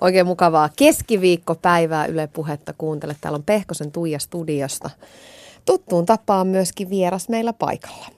Oikein mukavaa keskiviikkopäivää Yle Puhetta kuuntele. Täällä on Pehkosen Tuija studiosta. Tuttuun tapaan myöskin vieras meillä paikalla.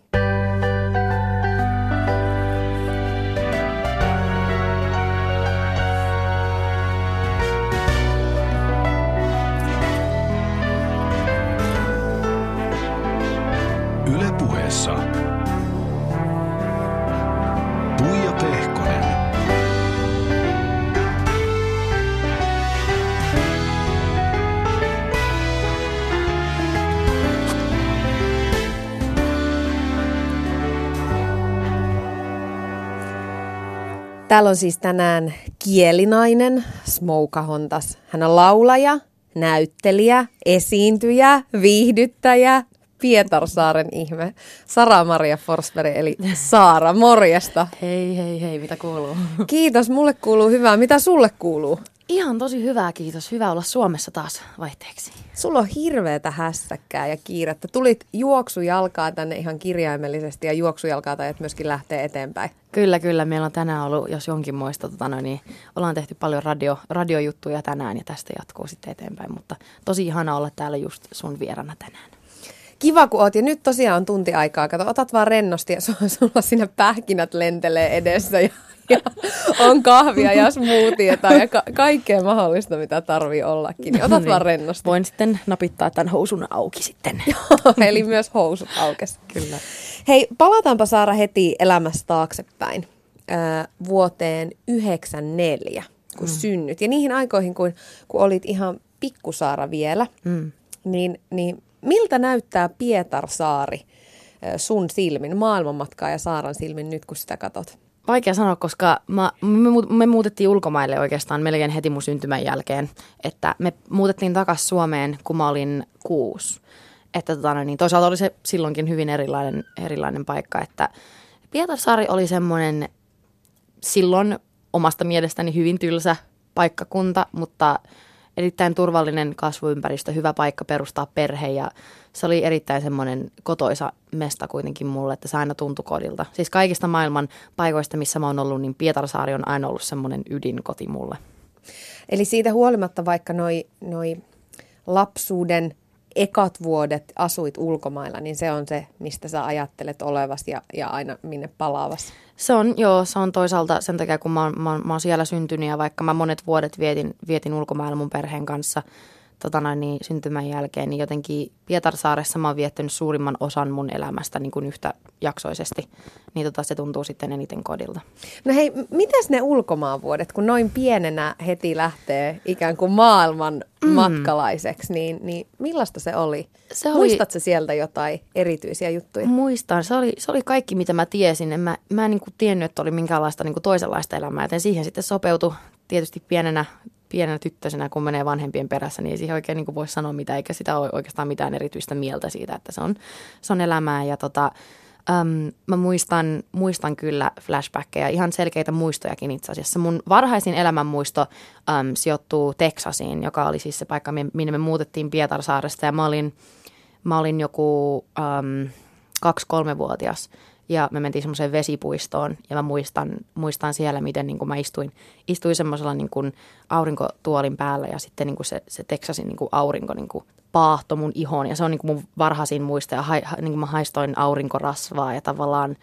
Täällä on siis tänään kielinainen Smouka Hontas. Hän on laulaja, näyttelijä, esiintyjä, viihdyttäjä, Pietarsaaren ihme. Sara-Maria Forsberg, eli Saara, morjesta. Hei, hei, hei, mitä kuuluu? Kiitos, mulle kuuluu hyvää. Mitä sulle kuuluu? Ihan tosi hyvää, kiitos. Hyvä olla Suomessa taas vaihteeksi. Sulla on hirveätä hässäkkää ja kiirettä. Tulit juoksujalkaa tänne ihan kirjaimellisesti ja juoksujalkaa tai myöskin lähtee eteenpäin. Kyllä, kyllä. Meillä on tänään ollut, jos jonkin muista, tota noin, niin ollaan tehty paljon radio, radiojuttuja tänään ja tästä jatkuu sitten eteenpäin. Mutta tosi ihana olla täällä just sun vierana tänään. Kiva, kun oot. Ja nyt tosiaan on tunti aikaa. Kato, otat vaan rennosti ja sulla siinä pähkinät lentelee edessä ja, ja on kahvia ja smoothieta ja ka- kaikkea mahdollista, mitä tarvii ollakin. Niin otat vaan rennosti. Voin sitten napittaa tämän housun auki sitten. Eli myös housut aukes. Kyllä. Hei, palataanpa Saara heti elämässä taaksepäin äh, vuoteen 94, kun mm. synnyt. Ja niihin aikoihin, kun, kun olit ihan pikkusaara vielä, mm. niin, niin miltä näyttää Pietarsaari sun silmin, maailmanmatkaa ja Saaran silmin nyt, kun sitä katot? Vaikea sanoa, koska mä, me, me muutettiin ulkomaille oikeastaan melkein heti mun syntymän jälkeen. Että me muutettiin takaisin Suomeen, kun mä olin kuusi. Että tota, niin, toisaalta oli se silloinkin hyvin erilainen, erilainen paikka, että Pietarsaari oli semmoinen silloin omasta mielestäni hyvin tylsä paikkakunta, mutta erittäin turvallinen kasvuympäristö, hyvä paikka perustaa perhe ja se oli erittäin semmoinen kotoisa mesta kuitenkin mulle, että se aina tuntui kodilta. Siis kaikista maailman paikoista, missä mä oon ollut, niin Pietarsaari on aina ollut semmoinen ydinkoti mulle. Eli siitä huolimatta, vaikka noi, noi lapsuuden ekat vuodet asuit ulkomailla, niin se on se, mistä sä ajattelet olevas ja, ja aina minne palaavas. Se on, joo, se on toisaalta sen takia, kun mä oon, mä oon, mä oon siellä syntynyt ja vaikka mä monet vuodet vietin, vietin ulkomailla mun perheen kanssa – tota noin, niin syntymän jälkeen, niin jotenkin Pietarsaaressa mä oon viettänyt suurimman osan mun elämästä niin kuin yhtä jaksoisesti. Niin tota, se tuntuu sitten eniten kodilta. No hei, mitäs ne ulkomaanvuodet, kun noin pienenä heti lähtee ikään kuin maailman mm. matkalaiseksi, niin, niin millaista se oli? Se oli... Muistatko sieltä jotain erityisiä juttuja? Muistan. Se oli, se oli kaikki, mitä mä tiesin. En mä, mä en niin kuin tiennyt, että oli minkäänlaista niin kuin toisenlaista elämää, joten siihen sitten sopeutui tietysti pienenä pienenä tyttösenä, kun menee vanhempien perässä, niin ei siihen oikein niin voi sanoa mitä, eikä sitä ole oikeastaan mitään erityistä mieltä siitä, että se on, se on elämää. Ja tota, äm, mä muistan, muistan kyllä flashbackkejä, ihan selkeitä muistojakin itse asiassa. Mun varhaisin elämän muisto äm, sijoittuu Teksasiin, joka oli siis se paikka, minne me muutettiin Pietarsaaresta. Ja mä olin, mä olin joku äm, kaksi-kolmevuotias ja me mentiin semmoiseen vesipuistoon ja mä muistan, muistan siellä, miten niin kuin mä istuin, istuin semmoisella niin kuin aurinkotuolin päällä ja sitten niin kuin se, se Texasin niin kuin aurinko niin kuin paahto mun ihoon ja se on niin kuin mun varhaisin muista ja ha, niin kuin mä haistoin aurinkorasvaa ja tavallaan,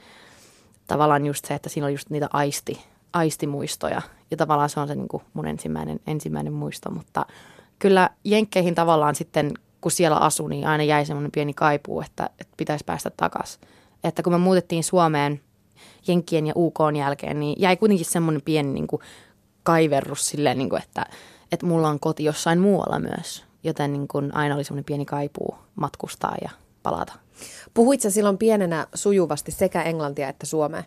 tavallaan just se, että siinä oli just niitä aisti, aistimuistoja. Ja tavallaan se on se niin kuin mun ensimmäinen, ensimmäinen muisto, mutta kyllä Jenkkeihin tavallaan sitten, kun siellä asui, niin aina jäi semmoinen pieni kaipuu, että, että pitäisi päästä takaisin että kun me muutettiin Suomeen Jenkkien ja UK jälkeen, niin jäi kuitenkin semmoinen pieni niin kuin kaiverrus silleen, niin kuin, että, että mulla on koti jossain muualla myös. Joten niin kuin aina oli semmoinen pieni kaipuu matkustaa ja palata. Puhuit sä silloin pienenä sujuvasti sekä englantia että suomea?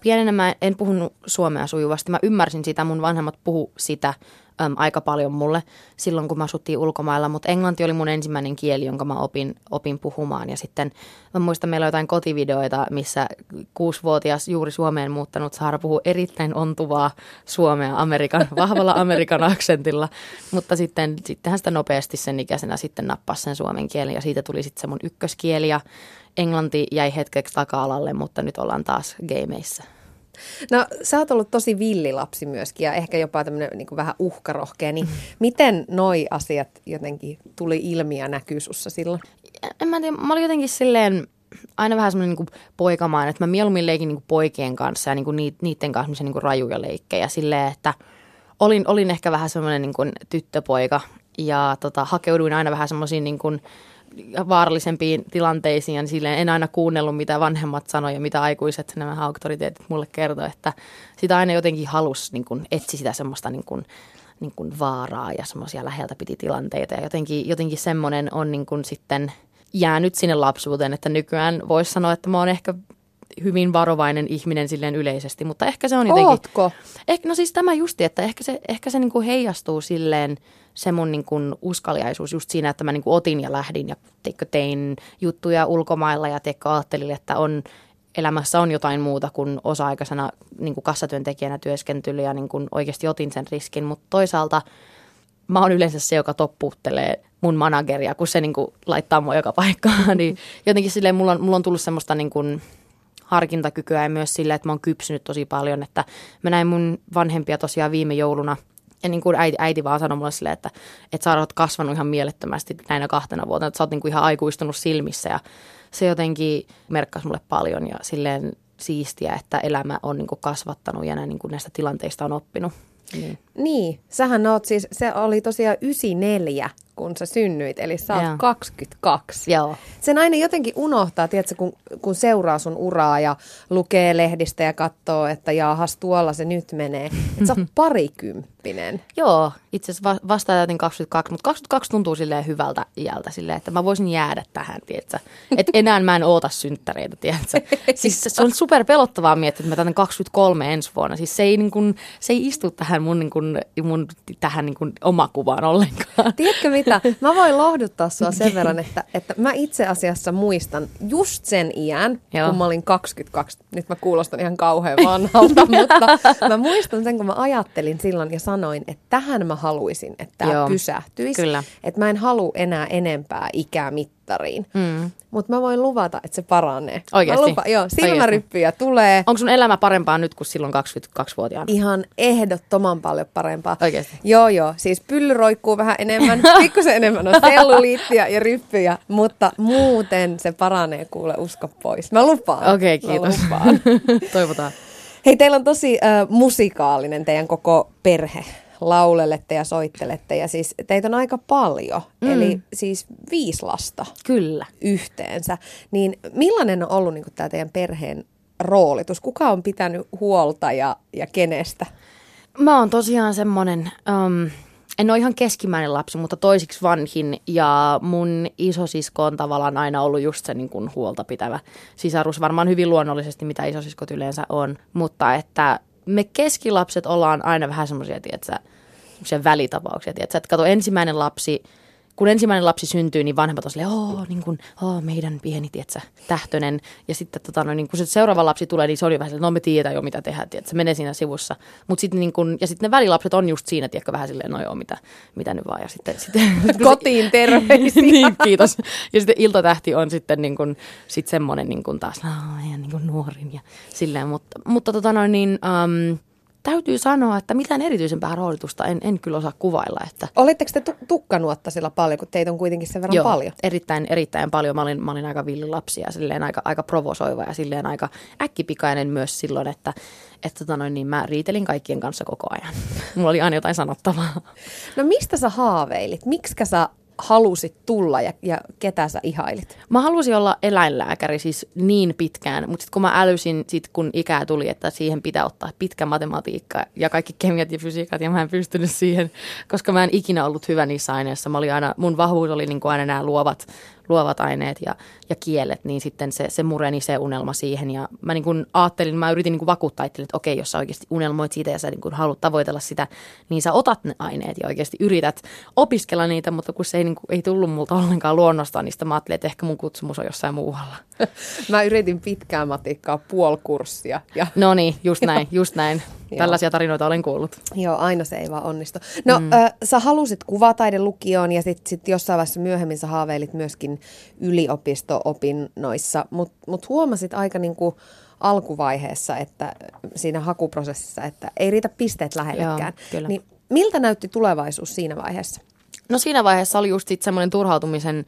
pienenä mä en puhunut suomea sujuvasti. Mä ymmärsin sitä, mun vanhemmat puhu sitä äm, aika paljon mulle silloin, kun mä asuttiin ulkomailla, mutta englanti oli mun ensimmäinen kieli, jonka mä opin, opin puhumaan. Ja sitten mä muistan, meillä on jotain kotivideoita, missä kuusivuotias juuri Suomeen muuttanut Saara puhuu erittäin ontuvaa suomea Amerikan, vahvalla Amerikan aksentilla. Mutta sitten, sittenhän sitä nopeasti sen ikäisenä sitten nappasi sen suomen kielen ja siitä tuli sitten se mun ykköskieli ja englanti jäi hetkeksi taka-alalle, mutta nyt ollaan taas gameissa. No sä oot ollut tosi villilapsi myöskin ja ehkä jopa tämmöinen niin vähän uhkarohkea, niin miten noi asiat jotenkin tuli ilmi ja näkyy sussa silloin? En mä tiedä, mä olin jotenkin silleen aina vähän semmoinen niin poikamaan, että mä mieluummin leikin niin poikien kanssa ja niin niiden kanssa niin rajuja leikkejä silleen, että olin, olin ehkä vähän semmoinen niin tyttöpoika ja tota, hakeuduin aina vähän semmoisiin niin kuin, vaarallisempiin tilanteisiin ja silleen en aina kuunnellut, mitä vanhemmat sanoivat ja mitä aikuiset nämä auktoriteetit mulle kertoi, että sitä aina jotenkin halus niin kuin, etsi sitä semmoista niin kuin, niin kuin vaaraa ja semmoisia läheltä piti tilanteita ja jotenkin, jotenkin semmoinen on niin kuin sitten jäänyt sinne lapsuuteen, että nykyään voisi sanoa, että mä oon ehkä hyvin varovainen ihminen silleen yleisesti, mutta ehkä se on jotenkin... Ootko? Ehkä, no siis tämä justi, että ehkä se, ehkä se niin kuin heijastuu silleen se mun niin kuin uskaliaisuus just siinä, että mä niin kuin otin ja lähdin ja teikö, tein juttuja ulkomailla ja teikö, ajattelin, että on, elämässä on jotain muuta kuin osa-aikaisena niin kuin kassatyöntekijänä työskentely ja niin kuin oikeasti otin sen riskin, mutta toisaalta mä oon yleensä se, joka toppuuttelee mun manageria, kun se niin kuin laittaa mua joka paikkaan, niin jotenkin silleen mulla on, mulla on tullut semmoista niin kuin harkintakykyä ja myös sille, että mä oon kypsynyt tosi paljon, että mä näin mun vanhempia tosiaan viime jouluna – ja niin kuin äiti, äiti vaan sanoi mulle silleen, että, että sä oot kasvanut ihan mielettömästi näinä kahtena vuotena, että sä oot niin kuin ihan aikuistunut silmissä ja se jotenkin merkkasi mulle paljon ja silleen siistiä, että elämä on niin kuin kasvattanut ja niin kuin näistä tilanteista on oppinut. Niin. Niin, sähän oot siis, se oli tosiaan 94, kun sä synnyit, eli sä oot Joo. 22. Joo. Sen aina jotenkin unohtaa, tiedätkö, kun, kun seuraa sun uraa ja lukee lehdistä ja katsoo, että jaahas, tuolla se nyt menee. Että sä oot parikymppinen. Joo, itse asiassa vasta täytin 22, mutta 22 tuntuu silleen hyvältä iältä silleen, että mä voisin jäädä tähän, tiedätkö? Että enää mä en oota synttäreitä, tiedätkö? Siis se on super pelottavaa miettiä, että mä täytän 23 ensi vuonna. Siis se ei, niin kuin, se ei istu tähän mun, niin kuin, mun tähän niin kuin omakuvaan ollenkaan. Tiedätkö mitä? Mä voin lohduttaa sua sen verran, että, että mä itse asiassa muistan just sen iän, Joo. kun mä olin 22. Nyt mä kuulostan ihan kauhean vanhalta, mutta mä muistan sen, kun mä ajattelin silloin ja sanoin, että tähän mä haluaisin, että tämä pysähtyisi. Kyllä. Että mä en halua enää enempää ikää mittariin. Mm. Mutta mä voin luvata, että se paranee. Oikeasti? lupa, joo, silmäryppyjä tulee. Onko sun elämä parempaa nyt kuin silloin 22-vuotiaana? Ihan ehdottoman paljon parempaa. Oikeasti? Joo, joo. Siis pylly roikkuu vähän enemmän, pikkusen enemmän on selluliittiä ja ryppyjä, mutta muuten se paranee, kuule, usko pois. Mä lupaan. Okei, okay, kiitos. Mä lupaan. Toivotaan. Hei, teillä on tosi äh, musikaalinen teidän koko perhe laulelette ja soittelette ja siis teitä on aika paljon, mm. eli siis viisi lasta. Kyllä. Yhteensä. Niin millainen on ollut niin tämä teidän perheen roolitus? Kuka on pitänyt huolta ja, ja kenestä? Mä oon tosiaan semmonen, um, en ole ihan keskimmäinen lapsi, mutta toisiksi vanhin ja mun isosisko on tavallaan aina ollut just se niin kuin huolta pitävä sisarus. Varmaan hyvin luonnollisesti, mitä isosiskot yleensä on, mutta että me keskilapset ollaan aina vähän semmoisia, tiedätkö, välitapauksia. Tiedätkö? Että kato, ensimmäinen lapsi, kun ensimmäinen lapsi syntyy, niin vanhemmat on silleen, oh, niin kuin, oh, meidän pieni, tiedätkö, tähtönen. Ja sitten tota, no, niin kun se seuraava lapsi tulee, niin se jo vähän silleen, no me tiedetään jo mitä tehdään, tiedätkö, se menee siinä sivussa. Mut sitten niin kun, ja sitten ne välilapset on just siinä, tiedätkö, vähän silleen, no joo, mitä, mitä nyt vaan. Ja sitten, sitten Kotiin terveisiä. niin, kiitos. Ja sitten iltatähti on sitten niin kun, sit semmoinen niin kun taas, no, niin kuin nuorin ja silleen. Mutta, mutta tota noin, niin, um, täytyy sanoa, että mitään erityisempää roolitusta en, en kyllä osaa kuvailla. Että... Olitteko te tukkanuottasilla paljon, kun teitä on kuitenkin sen verran Joo, paljon? erittäin, erittäin paljon. Mä olin, mä olin aika villilapsi ja silleen aika, aika provosoiva ja silleen aika äkkipikainen myös silloin, että, että tota noin, niin mä riitelin kaikkien kanssa koko ajan. Mulla oli aina jotain sanottavaa. No mistä sä haaveilit? Miksikä sä halusit tulla ja, ja ketä sä ihailit? Mä halusin olla eläinlääkäri siis niin pitkään, mutta sitten kun mä älysin, sit kun ikää tuli, että siihen pitää ottaa pitkä matematiikka ja kaikki kemiat ja fysiikat ja mä en pystynyt siihen, koska mä en ikinä ollut hyvä niissä aineissa. Mä olin aina, mun vahvuus oli niin kuin aina nämä luovat luovat aineet ja, ja kielet, niin sitten se, se mureni se unelma siihen. Ja mä niin kuin ajattelin, mä yritin niin kuin vakuuttaa että okei, jos sä oikeasti unelmoit siitä ja sä niin kuin haluat tavoitella sitä, niin sä otat ne aineet ja oikeasti yrität opiskella niitä, mutta kun se ei, niin kuin, ei tullut multa ollenkaan luonnostaan, niin sitä mä ajattelin, että ehkä mun kutsumus on jossain muualla. Mä yritin pitkään matikkaa puolkurssia. Ja... No niin, just näin, just näin. Tällaisia tarinoita olen kuullut. Joo, aina se ei vaan onnistu. No, mm. äh, sä halusit kuvataidelukioon ja sitten sit jossain vaiheessa myöhemmin sä haaveilit myöskin yliopisto-opinnoissa, mutta mut huomasit aika niinku alkuvaiheessa, että siinä hakuprosessissa, että ei riitä pisteet lähellekään. Joo, kyllä. niin miltä näytti tulevaisuus siinä vaiheessa? No siinä vaiheessa oli just semmoinen turhautumisen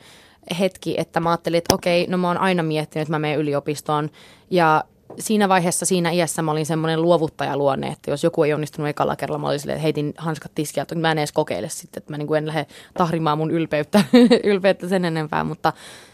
hetki, että mä ajattelin, että okei, no mä oon aina miettinyt, että mä menen yliopistoon. Ja siinä vaiheessa, siinä iässä mä olin semmoinen luovuttajaluonne, että jos joku ei onnistunut ekalla kerralla, mä olin silleen, että heitin hanskat tiskiä, että mä en edes kokeile sitten, että mä niin kuin en lähde tahrimaan mun ylpeyttä, ylpeyttä sen enempää, mutta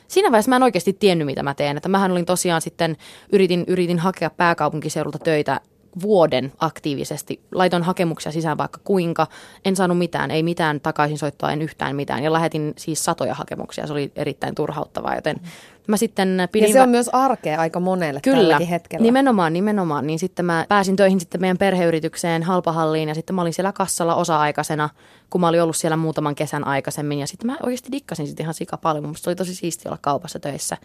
siinä vaiheessa mä en oikeasti tiennyt, mitä mä teen. Että mähän olin tosiaan sitten, yritin, yritin hakea pääkaupunkiseudulta töitä vuoden aktiivisesti. Laitoin hakemuksia sisään vaikka kuinka. En saanut mitään, ei mitään takaisinsoittoa, en yhtään mitään. Ja lähetin siis satoja hakemuksia. Se oli erittäin turhauttavaa, joten mä sitten pidin... Ja se on myös arkea aika monelle Kyllä, tälläkin hetkellä. nimenomaan, nimenomaan. Niin sitten mä pääsin töihin sitten meidän perheyritykseen Halpahalliin ja sitten mä olin siellä kassalla osa-aikaisena, kun mä olin ollut siellä muutaman kesän aikaisemmin. Ja sitten mä oikeasti dikkasin sitten ihan sika paljon. Musta oli tosi siisti olla kaupassa töissä.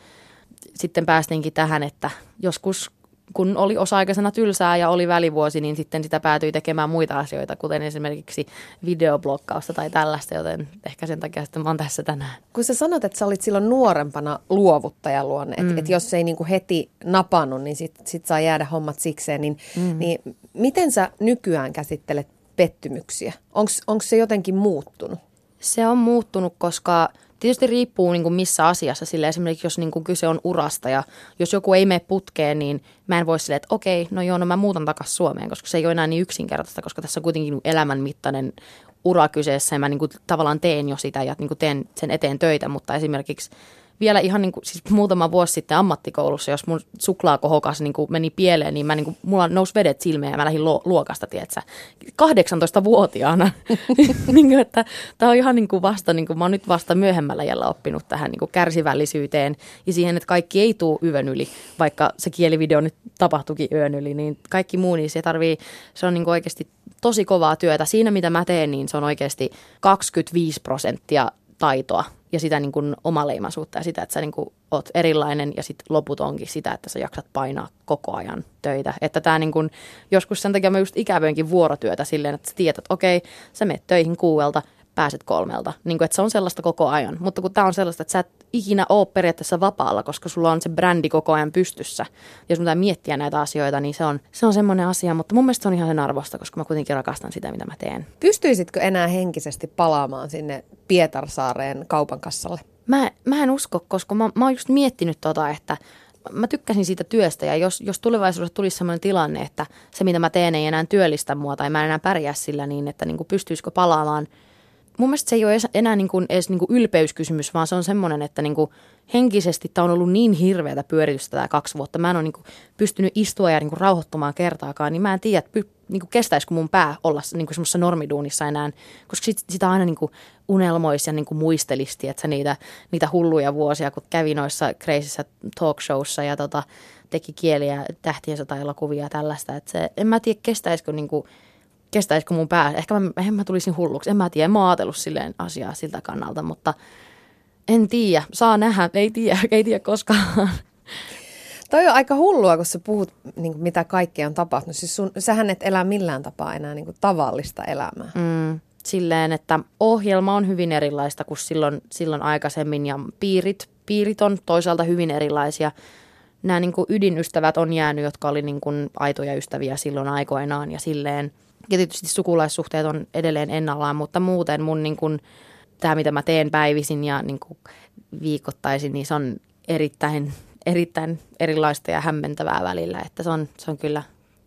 Sitten päästinkin tähän, että joskus kun oli osa-aikaisena tylsää ja oli välivuosi, niin sitten sitä päätyi tekemään muita asioita, kuten esimerkiksi videoblokkausta tai tällaista, joten ehkä sen takia sitten mä oon tässä tänään. Kun sä sanot, että sä olit silloin nuorempana luovuttajaluonne, että mm. et jos ei niinku heti napannut, niin sit, sit saa jäädä hommat sikseen, niin, mm. niin miten sä nykyään käsittelet pettymyksiä? Onko se jotenkin muuttunut? Se on muuttunut, koska tietysti riippuu niin kuin missä asiassa. Sille esimerkiksi jos niin kuin kyse on urasta ja jos joku ei mene putkeen, niin mä en voi silleen, että okei, no joo, no mä muutan takaisin Suomeen, koska se ei ole enää niin yksinkertaista, koska tässä on kuitenkin elämänmittainen ura kyseessä ja mä niin kuin tavallaan teen jo sitä ja niin kuin teen sen eteen töitä, mutta esimerkiksi vielä ihan niin kuin, siis muutama vuosi sitten ammattikoulussa, jos mun suklaakohokas niin kuin meni pieleen, niin mä niin kuin, mulla nousi vedet silmeen ja mä lähdin luokasta, tietsä, 18-vuotiaana. niin kuin, että tää on ihan niin kuin vasta, niin kuin, mä oon nyt vasta myöhemmällä jällä oppinut tähän niin kuin kärsivällisyyteen ja siihen, että kaikki ei tule yön yli, vaikka se kielivideo nyt tapahtuikin yön yli, niin kaikki muu, niin se tarvii, se on niin kuin oikeasti tosi kovaa työtä. Siinä, mitä mä teen, niin se on oikeasti 25 prosenttia taitoa ja sitä niin kuin omaleimaisuutta ja sitä, että sä niin kuin oot erilainen ja sitten loput onkin sitä, että sä jaksat painaa koko ajan töitä. Että tämä niin kuin, joskus sen takia mä just ikävöinkin vuorotyötä silleen, että sä tiedät, että okei, sä menet töihin kuuelta, pääset kolmelta. Niin kuin, että se on sellaista koko ajan. Mutta kun tämä on sellaista, että sä et ikinä ole periaatteessa vapaalla, koska sulla on se brändi koko ajan pystyssä. Jos pitää miettiä näitä asioita, niin se on, se on semmoinen asia. Mutta mun mielestä se on ihan sen arvosta, koska mä kuitenkin rakastan sitä, mitä mä teen. Pystyisitkö enää henkisesti palaamaan sinne Pietarsaareen kaupan kassalle? Mä, mä en usko, koska mä, mä oon just miettinyt tota, että mä tykkäsin siitä työstä ja jos, jos tulevaisuudessa tulisi sellainen tilanne, että se mitä mä teen ei enää työllistä mua tai mä en enää pärjää sillä niin, että niin kuin pystyisikö palaamaan – mun mielestä se ei ole enää niin kuin edes niin kuin ylpeyskysymys, vaan se on semmoinen, että niin kuin henkisesti tämä on ollut niin hirveätä pyöritystä tämä kaksi vuotta. Mä en ole niin kuin pystynyt istua ja niin kuin rauhoittumaan kertaakaan, niin mä en tiedä, että niin kuin kestäisikö mun pää olla niin kuin semmoisessa normiduunissa enää, koska sit, sitä aina niin kuin unelmoisi ja niin kuin muistelisti, että niitä, niitä hulluja vuosia, kun kävi noissa kreisissä talk showssa ja tota, teki kieliä, tähtien sota-elokuvia ja tällaista. Että se, en mä tiedä, kestäisikö niin kuin kestäisikö mun pää. Ehkä mä, ehkä mä tulisin hulluksi. En mä tiedä, en mä ajatellut silleen asiaa siltä kannalta, mutta en tiedä. Saa nähdä, ei tiedä, ei tiedä koskaan. Toi on aika hullua, kun sä puhut, niin kuin, mitä kaikkea on tapahtunut. Siis sun, sähän et elä millään tapaa enää niin kuin, tavallista elämää. Mm, silleen, että ohjelma on hyvin erilaista kuin silloin, silloin aikaisemmin ja piirit, piirit on toisaalta hyvin erilaisia. Nämä niin kuin ydinystävät on jäänyt, jotka oli niin kuin aitoja ystäviä silloin aikoinaan ja silleen – ja tietysti sukulaissuhteet on edelleen ennallaan, mutta muuten mun niin kuin, tämä, mitä mä teen päivisin ja niin kuin viikoittaisin, niin se on erittäin, erittäin erilaista ja hämmentävää välillä, että se on, se on kyllä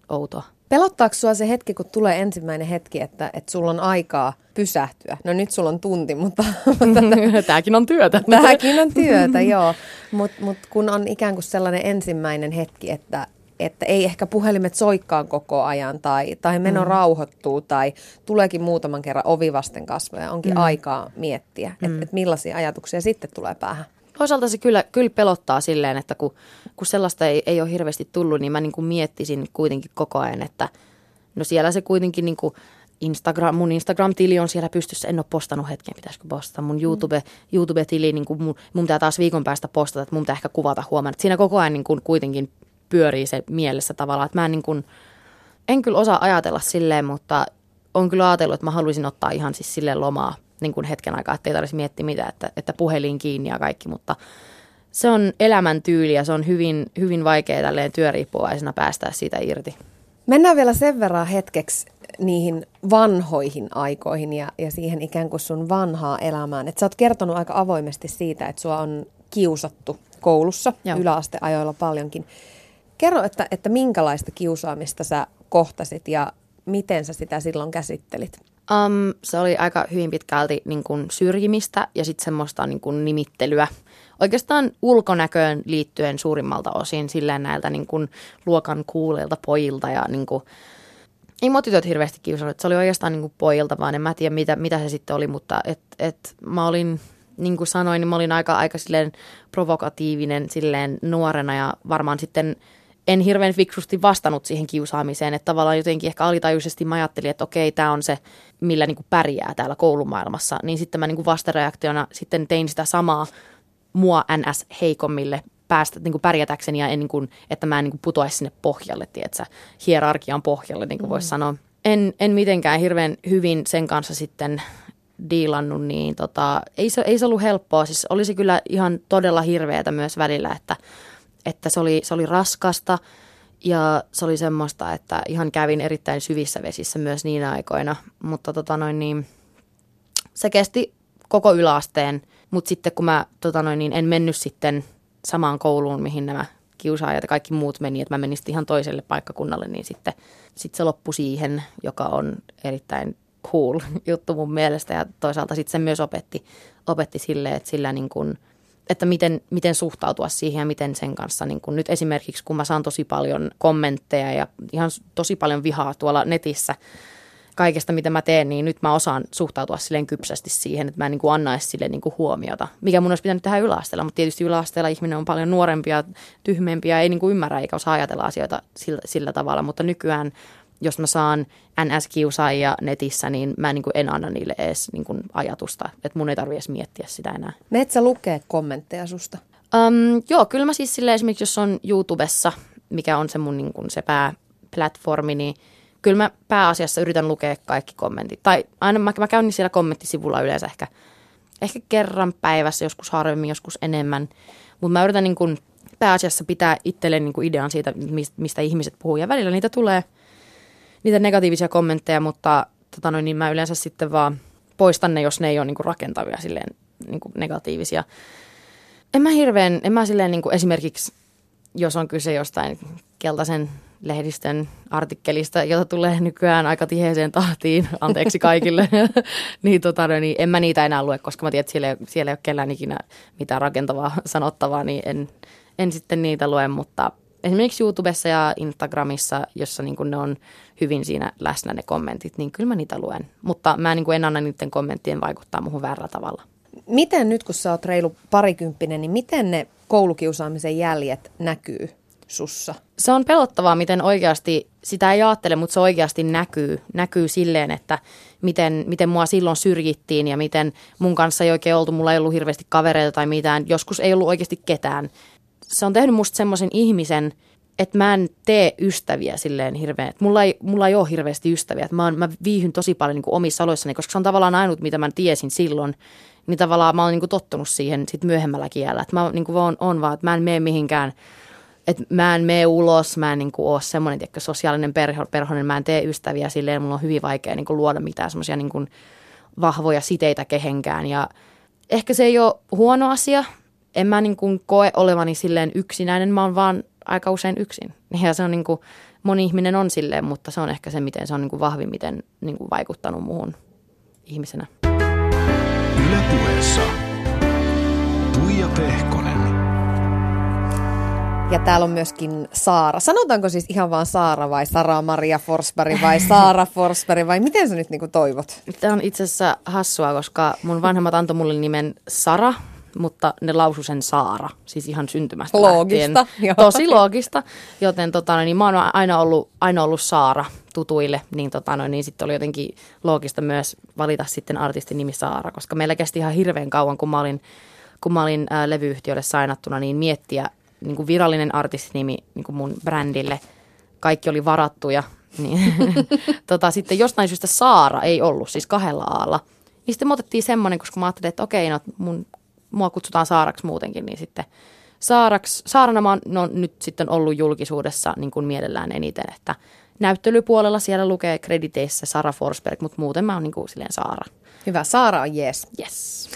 outoa. Pelottaako sua se hetki, kun tulee ensimmäinen hetki, että, että sulla on aikaa pysähtyä? No nyt sulla on tunti, mutta... Tämäkin on työtä. Tämäkin on työtä, joo. Mutta mut kun on ikään kuin sellainen ensimmäinen hetki, että, että ei ehkä puhelimet soikkaan koko ajan tai, tai meno mm. rauhoittuu tai tuleekin muutaman kerran ovi vasten kasvoja. Onkin mm. aikaa miettiä, mm. että et millaisia ajatuksia sitten tulee päähän. Toisaalta se kyllä, kyllä pelottaa silleen, että kun, kun sellaista ei, ei ole hirveästi tullut, niin mä niin kuin miettisin kuitenkin koko ajan, että no siellä se kuitenkin niin kuin Instagram, mun Instagram-tili on siellä pystyssä, en ole postannut hetken, pitäisikö postata. Mun YouTube, mm. YouTube-tili, niin kuin mun, mun pitää taas viikon päästä postata, että mun pitää ehkä kuvata huomenna. Siinä koko ajan niin kuin kuitenkin pyörii se mielessä tavallaan. Että mä en, niin kuin, en kyllä osaa ajatella silleen, mutta on kyllä ajatellut, että mä haluaisin ottaa ihan siis silleen lomaa niin kuin hetken aikaa, että ei tarvitsisi miettiä mitä, että, että puhelin kiinni ja kaikki, mutta se on elämäntyyli ja se on hyvin, hyvin vaikea tälleen työriippuvaisena päästää siitä irti. Mennään vielä sen verran hetkeksi niihin vanhoihin aikoihin ja, ja siihen ikään kuin sun vanhaa elämään. Et sä oot kertonut aika avoimesti siitä, että sua on kiusattu koulussa Joo. yläasteajoilla paljonkin. Kerro, että, että minkälaista kiusaamista sä kohtasit ja miten sä sitä silloin käsittelit? Um, se oli aika hyvin pitkälti niin kuin syrjimistä ja sitten semmoista niin kuin nimittelyä. Oikeastaan ulkonäköön liittyen suurimmalta osin silleen näiltä niin kuin luokan kuuleilta pojilta ja niin kuin, ei mua tytöt hirveästi kiusannut. Se oli oikeastaan niin kuin pojilta, vaan en mä tiedä mitä, mitä se sitten oli, mutta et, et mä olin, niin kuin sanoin, niin mä olin aika, aika silleen provokatiivinen silleen nuorena ja varmaan sitten – en hirveän fiksusti vastannut siihen kiusaamiseen, että tavallaan jotenkin ehkä alitajuisesti mä ajattelin, että okei, tämä on se, millä niin kuin pärjää täällä koulumaailmassa, niin sitten mä niin kuin vastareaktiona sitten tein sitä samaa mua NS heikommille päästä niin kuin pärjätäkseni ja en, niin kuin, että mä en niin kuin putoaisi sinne pohjalle, tiedätkö, hierarkian pohjalle, niin kuin mm. voisi sanoa. En, en mitenkään hirveän hyvin sen kanssa sitten diilannut, niin tota, ei, se, ei se ollut helppoa. Siis olisi kyllä ihan todella hirveätä myös välillä, että että se oli, se oli raskasta ja se oli semmoista, että ihan kävin erittäin syvissä vesissä myös niinä aikoina, mutta tota noin niin, se kesti koko yläasteen, mutta sitten kun mä tota noin niin, en mennyt sitten samaan kouluun, mihin nämä kiusaajat ja kaikki muut meni, että mä menin ihan toiselle paikkakunnalle, niin sitten sit se loppui siihen, joka on erittäin cool juttu mun mielestä. Ja toisaalta sitten se myös opetti, opetti silleen, että sillä niin kuin – että miten, miten suhtautua siihen ja miten sen kanssa. Niin kun nyt esimerkiksi kun mä saan tosi paljon kommentteja ja ihan tosi paljon vihaa tuolla netissä kaikesta, mitä mä teen, niin nyt mä osaan suhtautua silleen kypsästi siihen, että mä en niin kuin annaisi sille niin kuin huomiota, mikä mun olisi pitänyt tehdä yläasteella, mutta tietysti yläasteella ihminen on paljon nuorempia, tyhmempiä, ei niin kuin ymmärrä eikä osaa ajatella asioita sillä, sillä tavalla, mutta nykyään jos mä saan NS-kiusaajia netissä, niin mä niin kuin en anna niille edes niin kuin ajatusta, että mun ei tarvitse edes miettiä sitä enää. Meet sä lukee kommentteja susta? Um, joo, kyllä mä siis silleen esimerkiksi, jos on YouTubessa, mikä on se mun niin kuin se pääplatformi, niin kyllä mä pääasiassa yritän lukea kaikki kommentit. Tai aina mä, mä käyn siellä kommenttisivulla yleensä ehkä, ehkä kerran päivässä, joskus harvemmin, joskus enemmän. Mutta mä yritän niin kuin pääasiassa pitää itselleen niin kuin idean siitä, mistä ihmiset puhuu. Ja välillä niitä tulee – niitä negatiivisia kommentteja, mutta tota noin, niin mä yleensä sitten vaan poistan ne, jos ne ei ole niinku rakentavia silleen niinku negatiivisia. En mä hirveän, en mä silleen niinku esimerkiksi, jos on kyse jostain keltaisen lehdistön artikkelista, jota tulee nykyään aika tiheeseen tahtiin, anteeksi kaikille, niin, tota, niin en mä niitä enää lue, koska mä tiedän, että siellä siellä ei ole kellään ikinä mitään rakentavaa sanottavaa, niin en, en sitten niitä lue, mutta esimerkiksi YouTubessa ja Instagramissa, jossa niin ne on hyvin siinä läsnä ne kommentit, niin kyllä mä niitä luen. Mutta mä niin en anna niiden kommenttien vaikuttaa muuhun väärällä tavalla. Miten nyt, kun sä oot reilu parikymppinen, niin miten ne koulukiusaamisen jäljet näkyy sussa? Se on pelottavaa, miten oikeasti, sitä ei ajattele, mutta se oikeasti näkyy, näkyy silleen, että miten, miten mua silloin syrjittiin ja miten mun kanssa ei oikein oltu, mulla ei ollut hirveästi kavereita tai mitään, joskus ei ollut oikeasti ketään se on tehnyt musta semmoisen ihmisen, että mä en tee ystäviä silleen hirveän, mulla ei, mulla ei ole hirveästi ystäviä, mä, oon, mä viihyn tosi paljon niin kuin omissa aloissani, koska se on tavallaan ainut, mitä mä tiesin silloin, niin tavallaan mä oon niin kuin tottunut siihen sit myöhemmällä kielellä, että mä niin kuin on, on vaan, että mä en mene mihinkään, että mä en mene ulos, mä en niin kuin ole semmoinen tiedätkö, sosiaalinen perho, perhonen, mä en tee ystäviä silleen, mulla on hyvin vaikea niin kuin luoda mitään semmoisia niin vahvoja siteitä kehenkään. Ja ehkä se ei ole huono asia, en mä niin kuin koe olevani silleen yksinäinen, mä oon vaan aika usein yksin. Ja se on niin kuin, moni ihminen on silleen, mutta se on ehkä se, miten se on niin kuin vahvimmiten niin kuin vaikuttanut muuhun ihmisenä. Ylepuheessa Tuija Pehkonen. Ja täällä on myöskin Saara. Sanotaanko siis ihan vaan Saara vai Sara-Maria Forsberg vai Saara Forsberg vai miten sä nyt niin kuin toivot? Tämä on itse asiassa hassua, koska mun vanhemmat antoi mulle nimen Sara – mutta ne lausu sen Saara, siis ihan syntymästä Loogista. Joo. Tosi loogista, joten tota, no, niin mä oon aina ollut, aina ollut Saara tutuille, niin, tota, no, niin sitten oli jotenkin loogista myös valita sitten artistin nimi Saara, koska meillä kesti ihan hirveän kauan, kun mä olin, kun mä olin ää, levyyhtiölle sainattuna, niin miettiä niin kuin virallinen artistinimi niin kuin mun brändille. Kaikki oli varattuja, niin tota, sitten jostain syystä Saara ei ollut, siis kahdella aalla. Niin sitten me otettiin semmoinen, koska mä ajattelin, että okei, no mun mua kutsutaan Saaraksi muutenkin, niin sitten Saaraks, Saarana mä oon no, nyt sitten ollut julkisuudessa niin kuin mielellään eniten, että näyttelypuolella siellä lukee krediteissä Sara Forsberg, mutta muuten mä oon niin kuin silleen Saara. Hyvä, Saara on jees. Yes.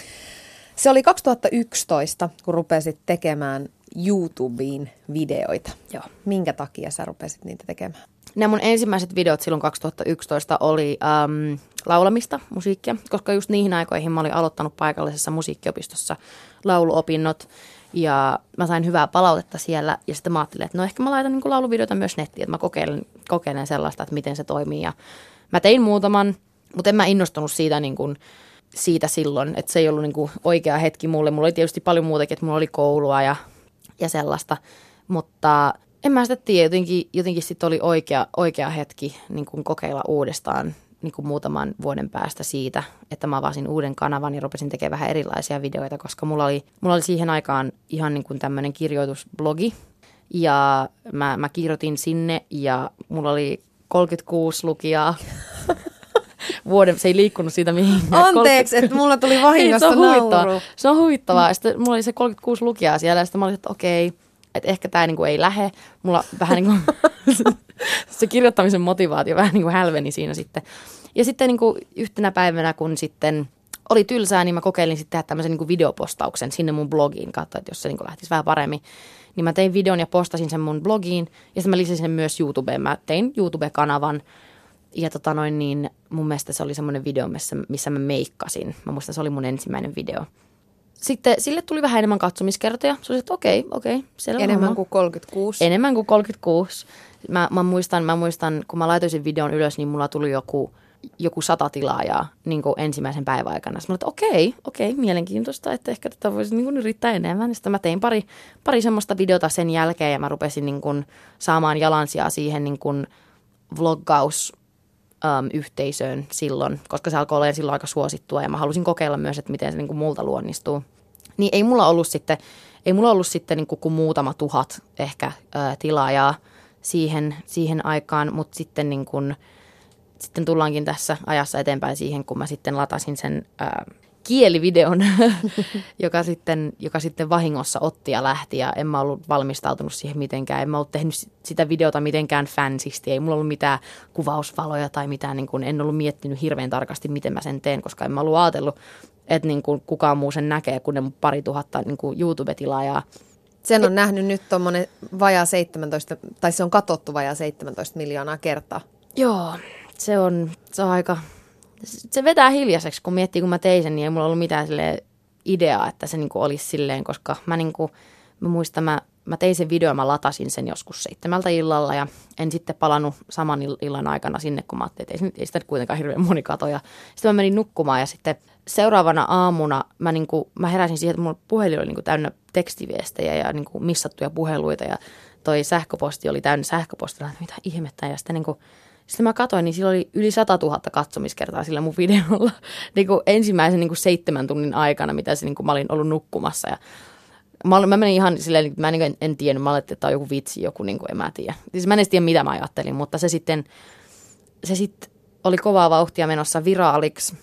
Se oli 2011, kun rupesit tekemään YouTubeen videoita. Joo. Minkä takia sä rupesit niitä tekemään? Nämä mun ensimmäiset videot silloin 2011 oli äm, laulamista, musiikkia, koska just niihin aikoihin mä olin aloittanut paikallisessa musiikkiopistossa lauluopinnot ja mä sain hyvää palautetta siellä ja sitten mä ajattelin, että no ehkä mä laitan niin lauluvideoita myös nettiin, että mä kokeilen, kokeilen sellaista, että miten se toimii ja mä tein muutaman, mutta en mä innostunut siitä niin kuin, siitä silloin, että se ei ollut niin kuin oikea hetki mulle. Mulla oli tietysti paljon muutakin, että mulla oli koulua ja, ja sellaista, mutta en mä sitä tiedä, jotenkin, jotenkin sitten oli oikea, oikea hetki niin kuin kokeilla uudestaan niin kuin muutaman vuoden päästä siitä, että mä avasin uuden kanavan ja rupesin tekemään vähän erilaisia videoita, koska mulla oli, mulla oli siihen aikaan ihan niin kuin tämmöinen kirjoitusblogi ja mä, mä kirjoitin sinne ja mulla oli 36 lukijaa. Vuoden, se ei liikkunut siitä mihinkään. Anteeksi, että mulla tuli vahingossa Ei, se on huvittavaa. nauru. Se on huvittavaa. Sitten mulla oli se 36 lukijaa siellä ja sitten mä olin, että okei, että ehkä tämä niinku ei lähe. Mulla vähän niin kuin se kirjoittamisen motivaatio vähän niin kuin hälveni siinä sitten. Ja sitten niin kuin yhtenä päivänä, kun sitten oli tylsää, niin mä kokeilin sitten tehdä tämmöisen niin kuin videopostauksen sinne mun blogiin, katsoa, että jos se niin kuin lähtisi vähän paremmin. Niin mä tein videon ja postasin sen mun blogiin ja sitten mä lisäsin sen myös YouTubeen. Mä tein YouTube-kanavan ja tota noin niin, mun mielestä se oli semmoinen video, missä, missä mä meikkasin. Mä muistan, se oli mun ensimmäinen video. Sitten sille tuli vähän enemmän katsomiskertoja. Se oli, että okei, okei, selvä Enemmän homma. kuin 36. Enemmän kuin 36. Mä, mä, muistan, mä muistan, kun mä laitoin sen videon ylös, niin mulla tuli joku, joku sata tilaajaa niin kuin ensimmäisen päivän aikana. Sitten mä olin, että okei, okei, mielenkiintoista, että ehkä tätä voisi niin kuin yrittää enemmän. Sitten mä tein pari, pari semmoista videota sen jälkeen ja mä rupesin niin kuin saamaan jalansijaa siihen niin kuin vloggaus äm, yhteisöön silloin, koska se alkoi olla silloin aika suosittua ja mä halusin kokeilla myös, että miten se niin kuin multa luonnistuu. Niin ei mulla ollut sitten, ei mulla ollut sitten niin kuin, kuin muutama tuhat ehkä ää, tilaajaa siihen, siihen aikaan, mutta sitten niin kuin, sitten tullaankin tässä ajassa eteenpäin siihen, kun mä sitten latasin sen ää, kielivideon, joka, sitten, joka sitten vahingossa otti ja lähti ja en mä ollut valmistautunut siihen mitenkään. En mä ollut tehnyt sitä videota mitenkään fansisti, ei mulla ollut mitään kuvausvaloja tai mitään, niin kuin, en ollut miettinyt hirveän tarkasti, miten mä sen teen, koska en mä ollut ajatellut, että niin kuin kukaan muu sen näkee, kun ne pari tuhatta niin kuin YouTube-tilaajaa. Sen on nähnyt nyt tuommoinen vajaa 17, tai se on katsottu vajaa 17 miljoonaa kertaa. Joo, se on, se on aika, se vetää hiljaiseksi, kun miettii, kun mä tein sen, niin ei mulla ollut mitään sille ideaa, että se niinku olisi silleen, koska mä, niinku, mä muistan, mä, mä tein sen videon, mä latasin sen joskus seitsemältä illalla ja en sitten palannut saman ill- illan aikana sinne, kun mä ajattelin, että ei, ei sitä kuitenkaan hirveän moni kato. Ja sitten mä menin nukkumaan ja sitten seuraavana aamuna mä, niinku, mä heräsin siihen, että mun puhelin oli niinku täynnä tekstiviestejä ja niinku missattuja puheluita ja toi sähköposti oli täynnä sähköpostia, että mitä ihmettä. Ja sitten niinku, sitten mä katsoin, niin sillä oli yli 100 000 katsomiskertaa sillä mun videolla niin kuin ensimmäisen niin kuin seitsemän tunnin aikana, mitä se, niin kuin mä olin ollut nukkumassa. Ja mä, olin- mä menin ihan silleen, mä niin en, en tiennyt, mä ajattelin, että tämä on joku vitsi, joku, niin kuin, en mä tiedä. Siis mä en edes tiedä, mitä mä ajattelin, mutta se sitten, se sitten oli kovaa vauhtia menossa viraaliksi.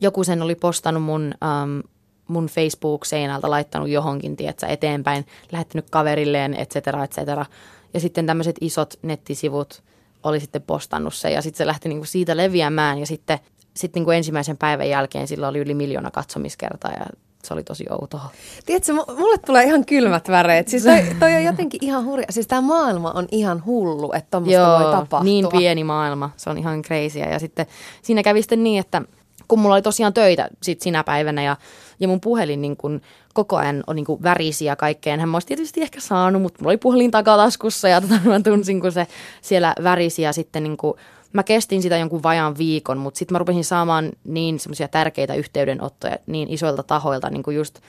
Joku sen oli postannut mun, um, mun Facebook-seinältä, laittanut johonkin, tietsä, eteenpäin, lähettänyt kaverilleen, et cetera, et cetera. Ja sitten tämmöiset isot nettisivut oli sitten postannut se ja sitten se lähti niinku siitä leviämään ja sitten sit niinku ensimmäisen päivän jälkeen sillä oli yli miljoona katsomiskertaa ja se oli tosi outoa. Tiedätkö, mu- mulle tulee ihan kylmät väreet. Siis toi, toi on jotenkin ihan hurja. Siis tämä maailma on ihan hullu, että tommoista voi tapahtua. niin pieni maailma, se on ihan crazy. Ja sitten siinä kävi sitten niin, että kun mulla oli tosiaan töitä sit sinä päivänä ja, ja mun puhelin niin kun koko ajan on niin kun värisi ja kaikkea. Hän olisi tietysti ehkä saanut, mutta mulla oli puhelin takataskussa ja tota, mä tunsin, kun se siellä värisi ja sitten niin kun, mä kestin sitä jonkun vajaan viikon, mutta sitten mä rupesin saamaan niin semmoisia tärkeitä yhteydenottoja niin isoilta tahoilta, niin kuin just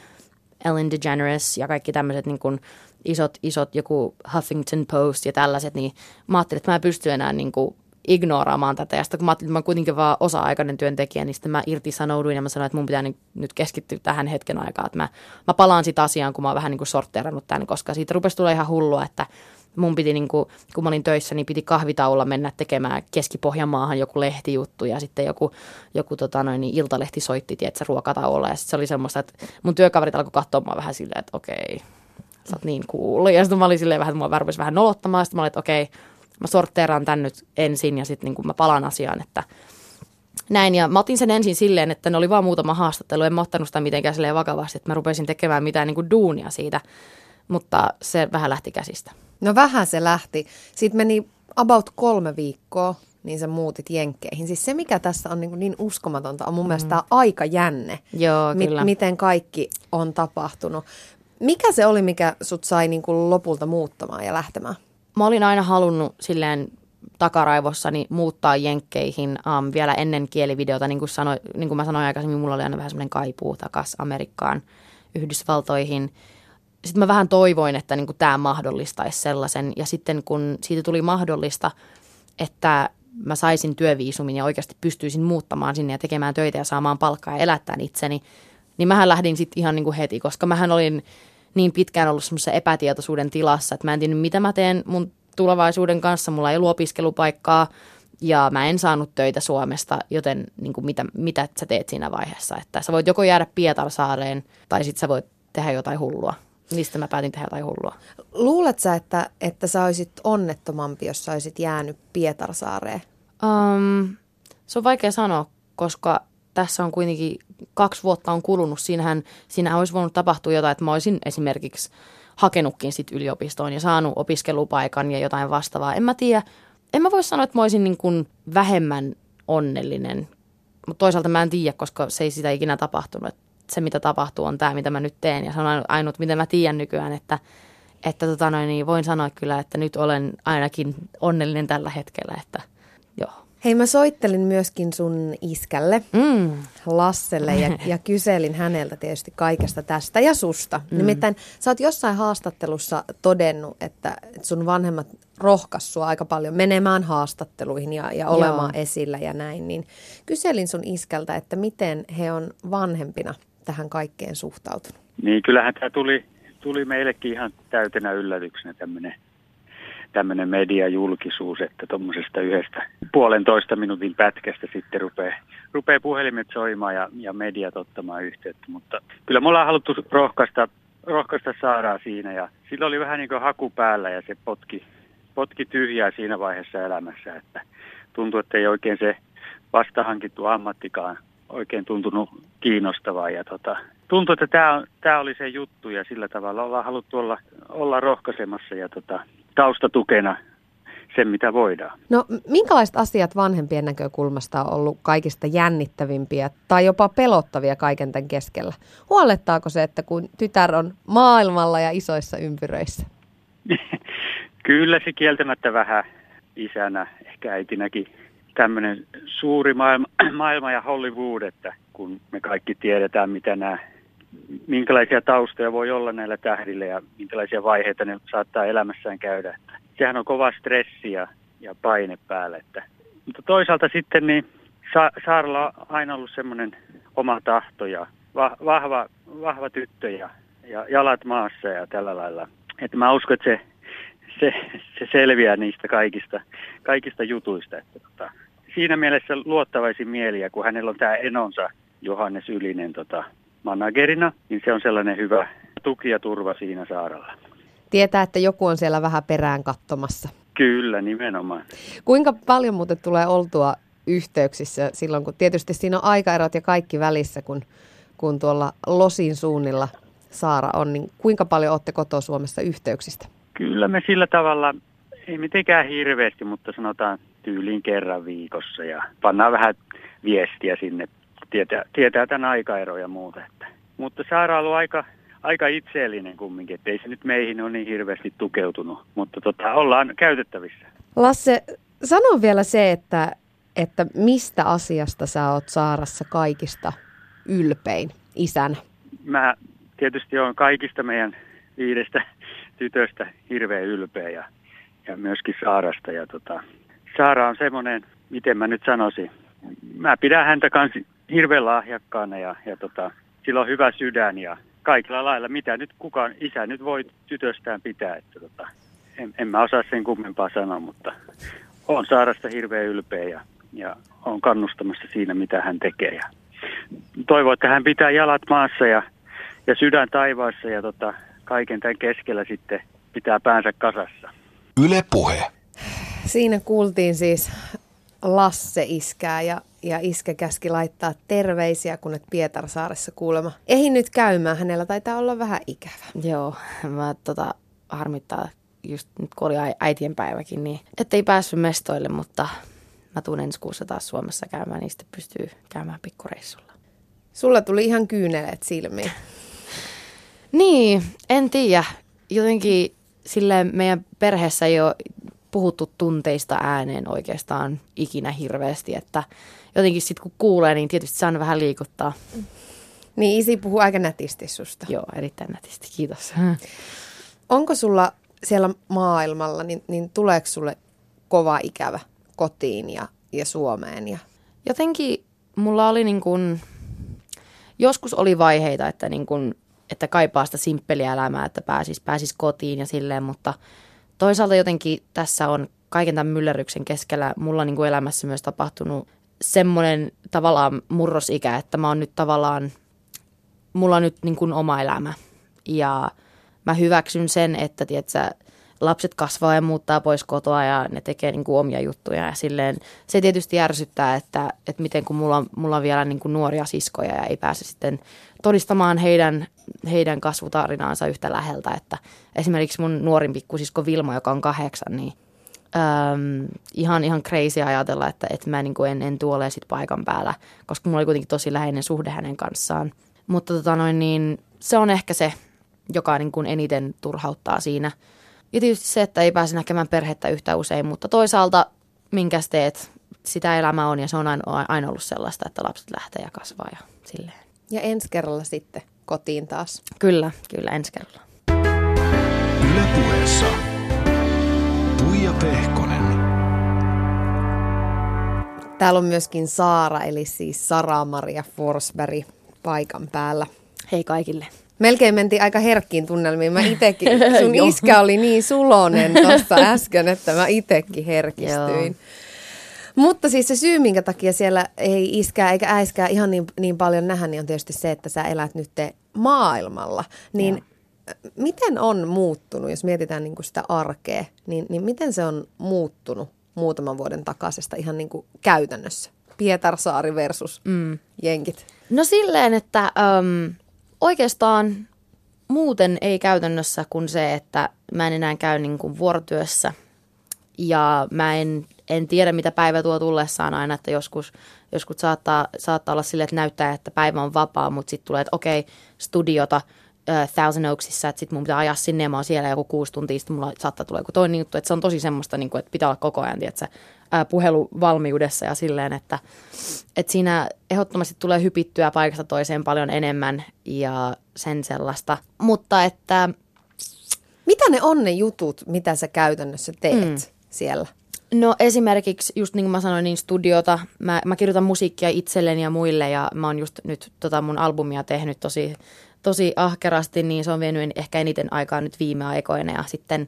Ellen DeGeneres ja kaikki tämmöiset niin kuin isot, isot joku Huffington Post ja tällaiset, niin mä ajattelin, että mä en pysty enää niin kuin ignoraamaan tätä. Ja sitten kun mä ajattelin, että mä kuitenkin vaan osa-aikainen työntekijä, niin sitten mä irtisanouduin ja mä sanoin, että mun pitää nyt keskittyä tähän hetken aikaa. Että mä, mä palaan sitä asiaan, kun mä oon vähän niin kuin sortteerannut tämän, koska siitä rupesi tulla ihan hullua, että mun piti, niin kuin, kun mä olin töissä, niin piti kahvitaulla mennä tekemään Keski-Pohjanmaahan joku lehtijuttu ja sitten joku, joku tota noin, niin iltalehti soitti, tietsä, ruokatauolla ja sitten se oli semmoista, että mun työkaverit alkoi katsoa mua vähän silleen, että okei, sä oot niin cool. Ja sitten mä olin silleen vähän, että mua vähän vähän nolottamaan. Sitten mä olin, että okei, mä sortteeraan tän nyt ensin ja sitten niin mä palaan asiaan, että näin. Ja mä otin sen ensin silleen, että ne oli vaan muutama haastattelu. En mä ottanut sitä mitenkään silleen vakavasti, että mä rupesin tekemään mitään niin kuin duunia siitä. Mutta se vähän lähti käsistä. No vähän se lähti. Sitten meni about kolme viikkoa, niin sä muutit Jenkkeihin. Siis se, mikä tässä on niin, niin uskomatonta, on mun mm. mielestä tämä aikajänne. Joo, kyllä. M- miten kaikki on tapahtunut. Mikä se oli, mikä sut sai niin kuin lopulta muuttamaan ja lähtemään? Mä olin aina halunnut silleen takaraivossani muuttaa jenkkeihin um, vielä ennen kielivideota. Niin kuin, sanoi, niin kuin mä sanoin aikaisemmin, mulla oli aina vähän semmoinen kaipuu takas Amerikkaan, Yhdysvaltoihin. Sitten mä vähän toivoin, että niin tämä mahdollistaisi sellaisen. Ja sitten kun siitä tuli mahdollista, että mä saisin työviisumin ja oikeasti pystyisin muuttamaan sinne ja tekemään töitä ja saamaan palkkaa ja elättämään itseni, niin mähän lähdin sitten ihan niin kuin heti, koska mähän olin niin pitkään ollut semmoisessa epätietoisuuden tilassa, että mä en tiedä, mitä mä teen mun tulevaisuuden kanssa. Mulla ei ollut opiskelupaikkaa ja mä en saanut töitä Suomesta, joten niin kuin mitä, mitä sä teet siinä vaiheessa? Että sä voit joko jäädä Pietarsaareen tai sitten sä voit tehdä jotain hullua. Mistä mä päätin tehdä jotain hullua. Luulet sä, että, että sä olisit onnettomampi, jos sä olisit jäänyt Pietarsaareen? Um, se on vaikea sanoa, koska tässä on kuitenkin kaksi vuotta on kulunut. Siinähän, siinähän olisi voinut tapahtua jotain, että mä olisin esimerkiksi hakenutkin sit yliopistoon ja saanut opiskelupaikan ja jotain vastaavaa. En mä tiedä, en mä voi sanoa, että mä olisin niin kuin vähemmän onnellinen, mutta toisaalta mä en tiedä, koska se ei sitä ikinä tapahtunut. Et se, mitä tapahtuu, on tämä, mitä mä nyt teen ja se on ainut, mitä mä tiedän nykyään, että, että tota noin, niin voin sanoa kyllä, että nyt olen ainakin onnellinen tällä hetkellä, että joo. Hei, mä soittelin myöskin sun iskälle, mm. Lasselle, ja, ja kyselin häneltä tietysti kaikesta tästä ja susta. Mm. Nimittäin sä oot jossain haastattelussa todennut, että, sun vanhemmat rohkas sua aika paljon menemään haastatteluihin ja, ja olemaan Joo. esillä ja näin. Niin kyselin sun iskältä, että miten he on vanhempina tähän kaikkeen suhtautunut. Niin, kyllähän tämä tuli, tuli meillekin ihan täytenä yllätyksenä tämmöinen tämmöinen mediajulkisuus, että tuommoisesta yhdestä puolentoista minuutin pätkästä sitten rupeaa, rupeaa puhelimet soimaan ja, ja mediat ottamaan yhteyttä. Mutta kyllä me ollaan haluttu rohkaista, rohkaista Saaraa siinä ja sillä oli vähän niin kuin haku päällä ja se potki, potki tyhjää siinä vaiheessa elämässä, että tuntui, että ei oikein se vastahankittu ammattikaan oikein tuntunut kiinnostavaa ja tota, tuntui, että tämä, tämä oli se juttu ja sillä tavalla ollaan haluttu olla, olla rohkaisemassa ja tota, taustatukena sen, mitä voidaan. No minkälaiset asiat vanhempien näkökulmasta on ollut kaikista jännittävimpiä tai jopa pelottavia kaiken tämän keskellä? Huolettaako se, että kun tytär on maailmalla ja isoissa ympyröissä? Kyllä se kieltämättä vähän isänä, ehkä äitinäkin tämmöinen suuri maailma, maailma ja Hollywood, että kun me kaikki tiedetään, mitä nämä minkälaisia taustoja voi olla näillä tähdillä ja minkälaisia vaiheita ne saattaa elämässään käydä. Että sehän on kova stressi ja, ja paine päällä. Että. Mutta toisaalta sitten niin Sa- Saarella on aina ollut semmoinen oma tahto ja va- vahva, vahva tyttö ja, ja jalat maassa ja tällä lailla. Että mä uskon, että se, se, se selviää niistä kaikista, kaikista jutuista. Että tota, siinä mielessä luottavaisin mieliä, kun hänellä on tämä enonsa Johannes Ylinen tota, managerina, niin se on sellainen hyvä tuki ja turva siinä saarella. Tietää, että joku on siellä vähän perään katsomassa. Kyllä, nimenomaan. Kuinka paljon muuten tulee oltua yhteyksissä silloin, kun tietysti siinä on aikaerot ja kaikki välissä, kun, kun tuolla Losin suunnilla Saara on, niin kuinka paljon olette kotoa Suomessa yhteyksistä? Kyllä me sillä tavalla, ei mitenkään hirveästi, mutta sanotaan tyyliin kerran viikossa ja pannaan vähän viestiä sinne tietää, tietää tämän aikaeron ja muuta. Että. Mutta Saara on ollut aika, aika itseellinen kumminkin, että ei se nyt meihin ole niin hirveästi tukeutunut, mutta tota, ollaan käytettävissä. Lasse, sano vielä se, että, että mistä asiasta sä oot Saarassa kaikista ylpein isänä? Mä tietysti olen kaikista meidän viidestä tytöstä hirveän ylpeä ja, ja myöskin Saarasta. Ja tota, Saara on semmoinen, miten mä nyt sanoisin, mä pidän häntä kanssa hirveän lahjakkaana ja, ja tota, sillä on hyvä sydän ja kaikilla lailla, mitä nyt kukaan isä nyt voi tytöstään pitää. Että tota, en, en mä osaa sen kummempaa sanoa, mutta on Saarasta hirveän ylpeä ja, ja on kannustamassa siinä, mitä hän tekee. Ja toivon, että hän pitää jalat maassa ja, ja sydän taivaassa ja tota, kaiken tämän keskellä sitten pitää päänsä kasassa. Yle Puhe. Siinä kuultiin siis Lasse iskää ja, ja iskä käski laittaa terveisiä, kun et Pietarsaaressa kuulema. Ei nyt käymään, hänellä taitaa olla vähän ikävä. Joo, mä tota, harmittaa just nyt kun oli äitien päiväkin, niin ettei päässyt mestoille, mutta mä tuun ensi kuussa taas Suomessa käymään, niin sitten pystyy käymään pikkureissulla. Sulla tuli ihan kyyneleet silmiin. Niin, en tiedä. Jotenkin sille meidän perheessä ei ole puhuttu tunteista ääneen oikeastaan ikinä hirveästi, että jotenkin sitten kun kuulee, niin tietysti saan vähän liikuttaa. Niin isi puhuu aika nätisti susta. Joo, erittäin nätisti, kiitos. Onko sulla siellä maailmalla, niin, niin tuleeko sulle kova ikävä kotiin ja, ja Suomeen? Ja... Jotenkin mulla oli niin kuin, joskus oli vaiheita, että, niin kuin, että kaipaa sitä simppeliä elämää, että pääsis, pääsis kotiin ja silleen, mutta toisaalta jotenkin tässä on kaiken tämän myllerryksen keskellä mulla niin kuin elämässä myös tapahtunut semmoinen tavallaan murrosikä, että mä oon nyt tavallaan, mulla on nyt niin kuin oma elämä. Ja mä hyväksyn sen, että tiedätkö, lapset kasvaa ja muuttaa pois kotoa ja ne tekee niin kuin omia juttuja. Ja silleen, se tietysti järsyttää, että, että miten kun mulla on, mulla on vielä niin kuin nuoria siskoja ja ei pääse sitten todistamaan heidän, heidän kasvutarinaansa yhtä läheltä, että esimerkiksi mun nuorin pikkusisko Vilma, joka on kahdeksan, niin äm, ihan, ihan crazy ajatella, että, että mä niin kuin en, en tuole sit paikan päällä, koska mulla oli kuitenkin tosi läheinen suhde hänen kanssaan. Mutta tota noin, niin se on ehkä se, joka niin kuin eniten turhauttaa siinä. Ja tietysti se, että ei pääse näkemään perhettä yhtä usein, mutta toisaalta minkäs teet, sitä elämä on ja se on aina, aina ollut sellaista, että lapset lähtee ja kasvaa ja silleen. Ja ensi kerralla sitten kotiin taas. Kyllä, kyllä ensi kerralla. Yle Puheessa. Tuija Pehkonen. Täällä on myöskin Saara, eli siis Sara-Maria Forsberg paikan päällä. Hei kaikille. Melkein mentiin aika herkkiin tunnelmiin. Mä itekin, sun iskä oli niin sulonen tuossa äsken, että mä itekin herkistyin. Mutta siis se syy, minkä takia siellä ei iskää eikä äiskää ihan niin, niin paljon nähdä, niin on tietysti se, että sä elät nyt maailmalla. Niin Joo. Miten on muuttunut, jos mietitään niin kuin sitä arkea, niin, niin miten se on muuttunut muutaman vuoden takaisesta ihan niin kuin käytännössä? Pietarsaari versus mm. jenkit. No silleen, että... Um oikeastaan muuten ei käytännössä kuin se, että mä en enää käy niin kuin vuorotyössä ja mä en, en tiedä, mitä päivä tuo tullessaan aina, että joskus, joskus saattaa, saattaa olla silleen, että näyttää, että päivä on vapaa, mutta sitten tulee, että okei, studiota Thousand Oaksissa, että sitten mun pitää ajaa sinne ja mä oon siellä joku kuusi tuntia, sitten mulla saattaa tulla joku toinen juttu, että se on tosi semmoista, niin kuin, että pitää olla koko ajan, tiedätkö, puheluvalmiudessa ja silleen, että, että siinä ehdottomasti tulee hypittyä paikasta toiseen paljon enemmän ja sen sellaista. Mutta että... Mitä ne on ne jutut, mitä sä käytännössä teet mm. siellä? No esimerkiksi, just niin kuin mä sanoin, niin studiota. Mä, mä kirjoitan musiikkia itselleni ja muille ja mä oon just nyt tota mun albumia tehnyt tosi, tosi ahkerasti, niin se on vienyt ehkä eniten aikaa nyt viime aikoina ja sitten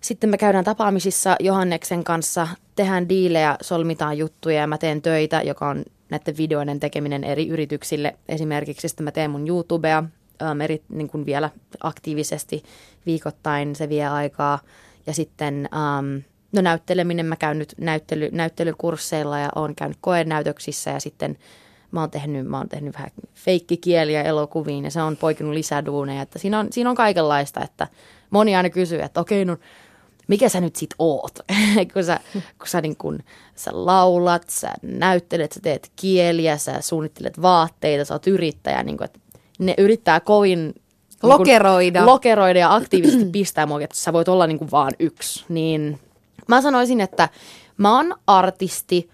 sitten me käydään tapaamisissa Johanneksen kanssa, tehdään diilejä, solmitaan juttuja ja mä teen töitä, joka on näiden videoiden tekeminen eri yrityksille. Esimerkiksi sitten mä teen mun YouTubea ähm, eri, niin kuin vielä aktiivisesti viikoittain, se vie aikaa. Ja sitten ähm, no näytteleminen, mä käyn nyt näyttely, näyttelykursseilla ja oon käynyt koenäytöksissä ja sitten mä oon tehnyt, mä oon tehnyt vähän feikkikieliä elokuviin ja se on poikinut lisäduuneja. Että siinä, on, siinä on kaikenlaista, että moni aina kysyy, että okei, no mikä sä nyt sit oot, kun sä, kun sä, niin kun, sä laulat, sä näyttelet, sä teet kieliä, sä suunnittelet vaatteita, sä oot yrittäjä, niin kun, että ne yrittää kovin niin lokeroida. Kun, lokeroida ja aktiivisesti pistää mua, että sä voit olla niin kuin vaan yksi. Niin mä sanoisin, että mä oon artisti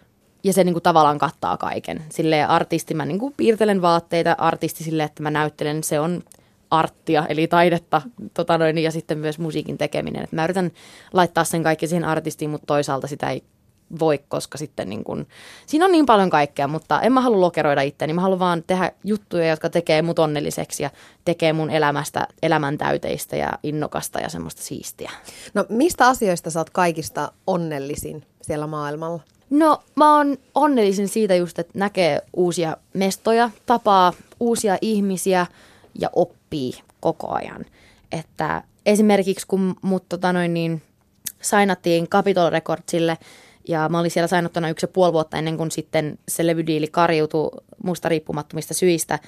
ja se niin kuin tavallaan kattaa kaiken. Sille artisti mä niin kuin piirtelen vaatteita, artisti sille, että mä näyttelen, se on arttia, eli taidetta, tota noin, ja sitten myös musiikin tekeminen. Et mä yritän laittaa sen kaikki siihen artistiin, mutta toisaalta sitä ei voi, koska sitten niin kun, siinä on niin paljon kaikkea, mutta en mä halua lokeroida itseäni. Mä haluan vaan tehdä juttuja, jotka tekee mut onnelliseksi ja tekee mun elämästä elämäntäyteistä ja innokasta ja semmoista siistiä. No mistä asioista sä oot kaikista onnellisin siellä maailmalla? No mä oon onnellisin siitä just, että näkee uusia mestoja, tapaa uusia ihmisiä – ja oppii koko ajan. että esimerkiksi kun mut tota noin niin, sainattiin Capitol Recordsille ja mä olin siellä sainottuna yksi ja puoli vuotta ennen kuin sitten se levydiili karjuutui musta riippumattomista syistä,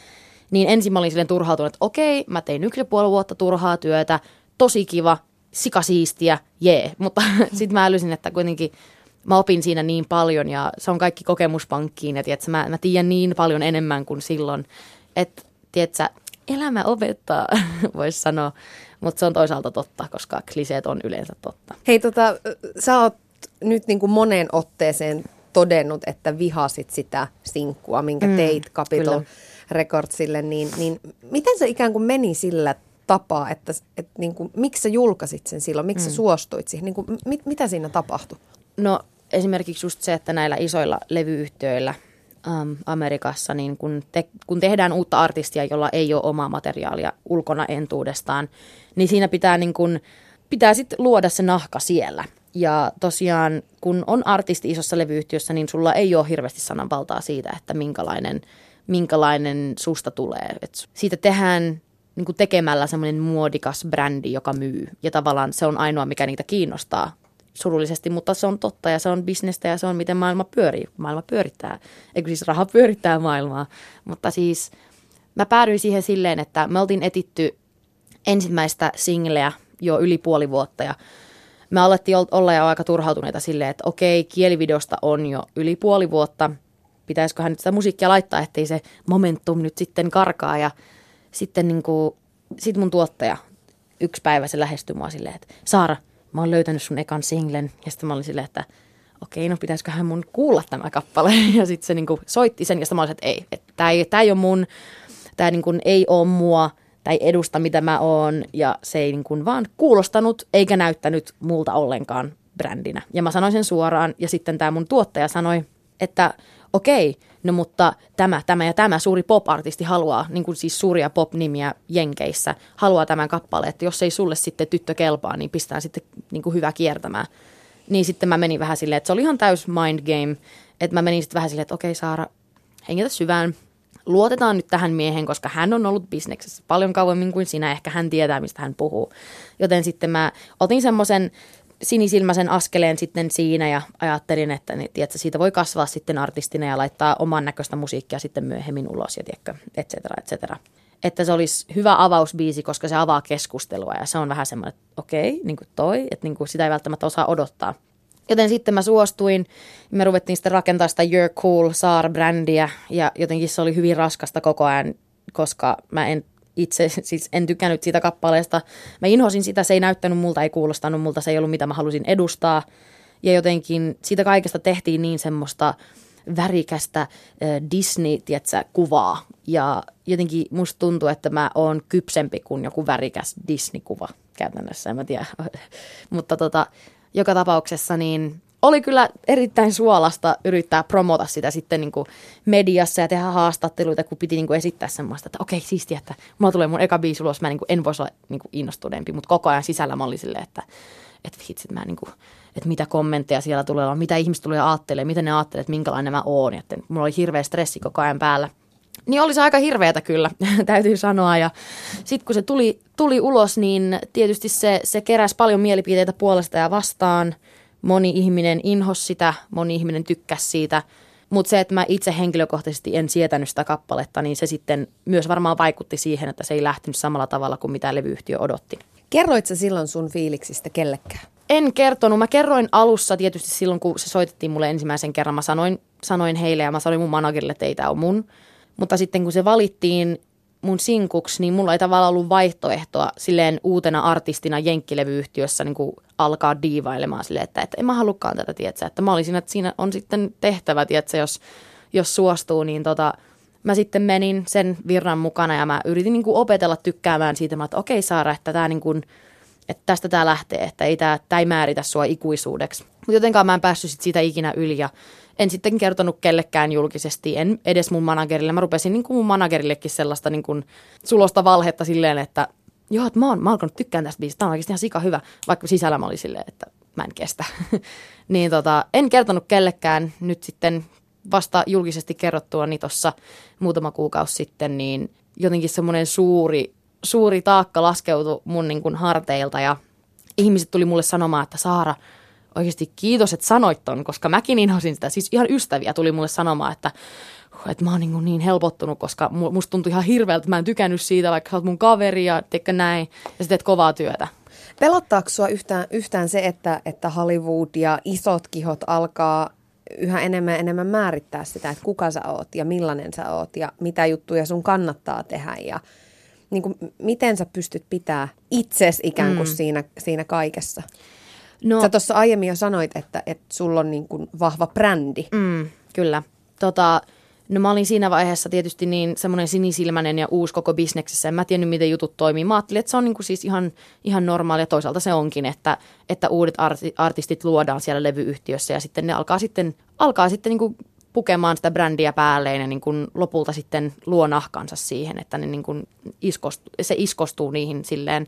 niin ensin mä olin silleen turhautunut, että okei, mä tein yksi ja puoli vuotta turhaa työtä, tosi kiva, sikasiistiä, jee. Mutta sitten mä älysin, että kuitenkin mä opin siinä niin paljon ja se on kaikki kokemuspankkiin ja tiedätkö, mä, mä tiedän niin paljon enemmän kuin silloin, että tiedätkö, elämä opettaa, voisi sanoa, mutta se on toisaalta totta, koska kliseet on yleensä totta. Hei, tota, sä oot nyt niin kuin moneen otteeseen todennut, että vihasit sitä sinkkua, minkä mm, teit Capitol kyllä. Recordsille, niin, niin miten se ikään kuin meni sillä tapaa, että, että niin kuin, miksi sä julkaisit sen silloin, miksi mm. sä suostuit siihen, niin kuin, mit, mitä siinä tapahtui? No esimerkiksi just se, että näillä isoilla levyyhtiöillä ähm, Amerikassa, niin kun, te, kun tehdään uutta artistia, jolla ei ole omaa materiaalia ulkona entuudestaan, niin siinä pitää, niin kun, pitää sit luoda se nahka siellä. Ja tosiaan, kun on artisti isossa levyyhtiössä, niin sulla ei ole hirveästi sananvaltaa siitä, että minkälainen, minkälainen susta tulee. Et siitä tehdään niin tekemällä semmoinen muodikas brändi, joka myy. Ja tavallaan se on ainoa, mikä niitä kiinnostaa surullisesti, mutta se on totta ja se on bisnestä ja se on miten maailma pyörii. Maailma pyörittää, eikö siis raha pyörittää maailmaa. Mutta siis mä päädyin siihen silleen, että me oltiin etitty ensimmäistä singleä jo yli puoli vuotta ja me alettiin olla jo aika turhautuneita silleen, että okei, kielivideosta on jo yli puoli vuotta. Pitäisiköhän nyt sitä musiikkia laittaa, ettei se momentum nyt sitten karkaa ja sitten niin kuin, sit mun tuottaja yksi päivä se lähestyi mua silleen, että Saara, mä oon löytänyt sun ekan singlen. Ja sitten mä olin silleen, että okei, no pitäisiköhän mun kuulla tämä kappale. Ja sitten se niin kuin soitti sen ja sitten mä olin, että ei, että tämä ei, tää ei ole mun, tämä niin kuin ei ole mua, tai edusta mitä mä oon. Ja se ei niin kuin vaan kuulostanut eikä näyttänyt multa ollenkaan brändinä. Ja mä sanoin sen suoraan ja sitten tämä mun tuottaja sanoi, että okei, no mutta tämä, tämä ja tämä suuri pop-artisti haluaa, niin kuin siis suuria pop-nimiä Jenkeissä, haluaa tämän kappaleen, että jos ei sulle sitten tyttö kelpaa, niin pistää sitten niin kuin hyvä kiertämään. Niin sitten mä menin vähän silleen, että se oli ihan täys mind game, että mä menin sitten vähän silleen, että okei Saara, hengitä syvään, luotetaan nyt tähän miehen, koska hän on ollut bisneksessä paljon kauemmin kuin sinä, ehkä hän tietää, mistä hän puhuu. Joten sitten mä otin semmoisen sinisilmäisen askeleen sitten siinä ja ajattelin, että niin, tiedätkö, siitä voi kasvaa sitten artistina ja laittaa oman näköistä musiikkia sitten myöhemmin ulos ja tiedätkö, et cetera, et cetera. Että se olisi hyvä avausbiisi, koska se avaa keskustelua ja se on vähän semmoinen, että okei, niin kuin toi, että niin kuin sitä ei välttämättä osaa odottaa. Joten sitten mä suostuin, me ruvettiin sitten rakentaa sitä You're Cool Saar-brändiä ja jotenkin se oli hyvin raskasta koko ajan, koska mä en itse siis en tykännyt siitä kappaleesta. Mä inhosin sitä, se ei näyttänyt multa, ei kuulostanut multa, se ei ollut mitä mä halusin edustaa. Ja jotenkin siitä kaikesta tehtiin niin semmoista värikästä Disney, tietsä, kuvaa. Ja jotenkin musta tuntuu, että mä oon kypsempi kuin joku värikäs Disney-kuva käytännössä, en mä tiedä. Mutta tota, joka tapauksessa niin oli kyllä erittäin suolasta yrittää promota sitä sitten niin kuin mediassa ja tehdä haastatteluita, kun piti niin kuin esittää semmoista, että okei, siistiä, että mulla tulee mun eka biisi ulos, mä niin kuin en voisi olla niin kuin innostuneempi, mutta koko ajan sisällä mä olin silleen, että, että vitsit, mä niin kuin, että mitä kommentteja siellä tulee olla, mitä ihmiset tulee ajattelemaan, miten ne ajattelee, että minkälainen mä oon, että mulla oli hirveä stressi koko ajan päällä. Niin oli se aika hirveätä kyllä, täytyy sanoa. Ja sitten kun se tuli, tuli ulos, niin tietysti se, se keräsi paljon mielipiteitä puolesta ja vastaan – moni ihminen inhos sitä, moni ihminen tykkäsi siitä. Mutta se, että mä itse henkilökohtaisesti en sietänyt sitä kappaletta, niin se sitten myös varmaan vaikutti siihen, että se ei lähtenyt samalla tavalla kuin mitä levyyhtiö odotti. Kerroit sä silloin sun fiiliksistä kellekään? En kertonut. Mä kerroin alussa tietysti silloin, kun se soitettiin mulle ensimmäisen kerran. Mä sanoin, sanoin heille ja mä sanoin mun managerille, että ei tää on mun. Mutta sitten kun se valittiin mun sinkuksi, niin mulla ei tavallaan ollut vaihtoehtoa silleen uutena artistina jenkkilevyyhtiössä niin kuin alkaa diivailemaan silleen, että, että en mä halukkaan tätä, tietsä. Että mä olisin, että siinä on sitten tehtävä, tietsä, jos, jos suostuu, niin tota, mä sitten menin sen virran mukana ja mä yritin niin kuin opetella tykkäämään siitä, että okei Saara, että, tää niin kuin, että tästä tämä lähtee, että ei tämä, tämä ei määritä sua ikuisuudeksi. Mutta jotenkaan mä en päässyt sit siitä ikinä yli ja en sitten kertonut kellekään julkisesti, en edes mun managerille. Mä rupesin niin kuin mun managerillekin sellaista niin kuin sulosta valhetta silleen, että joo, että mä oon, mä alkanut tykkään tästä biisistä, tämä on oikeasti ihan sika hyvä, vaikka sisällä mä olin silleen, että mä en kestä. niin tota, en kertonut kellekään nyt sitten vasta julkisesti kerrottua niin tuossa muutama kuukausi sitten, niin jotenkin semmoinen suuri suuri taakka laskeutui mun niin kuin harteilta ja ihmiset tuli mulle sanomaan, että Saara, oikeasti kiitos, että sanoit ton, koska mäkin inhosin sitä. Siis ihan ystäviä tuli mulle sanomaan, että, että mä oon niin, niin helpottunut, koska musta tuntui ihan hirveältä, että mä en tykännyt siitä, vaikka sä oot mun kaveri ja teikö näin, ja sä teet kovaa työtä. Pelottaako sua yhtään, yhtään se, että, että Hollywood ja isot kihot alkaa yhä enemmän ja enemmän määrittää sitä, että kuka sä oot ja millainen sä oot ja mitä juttuja sun kannattaa tehdä ja niin kuin, miten sä pystyt pitää itses ikään kuin mm. siinä, siinä kaikessa? No, sä tuossa aiemmin jo sanoit, että, että sulla on niin kuin vahva brändi. Mm, kyllä. Tota, No mä olin siinä vaiheessa tietysti niin semmoinen sinisilmäinen ja uusi koko bisneksessä. En mä tiennyt, miten jutut toimii. Mä ajattelin, että se on niin kuin siis ihan, ihan normaalia. Toisaalta se onkin, että, että uudet arti, artistit luodaan siellä levyyhtiössä ja sitten ne alkaa sitten, alkaa sitten niin kuin pukemaan sitä brändiä päälleen ja niin kuin lopulta sitten luo nahkansa siihen, että ne niin kuin iskostu, se iskostuu niihin silleen.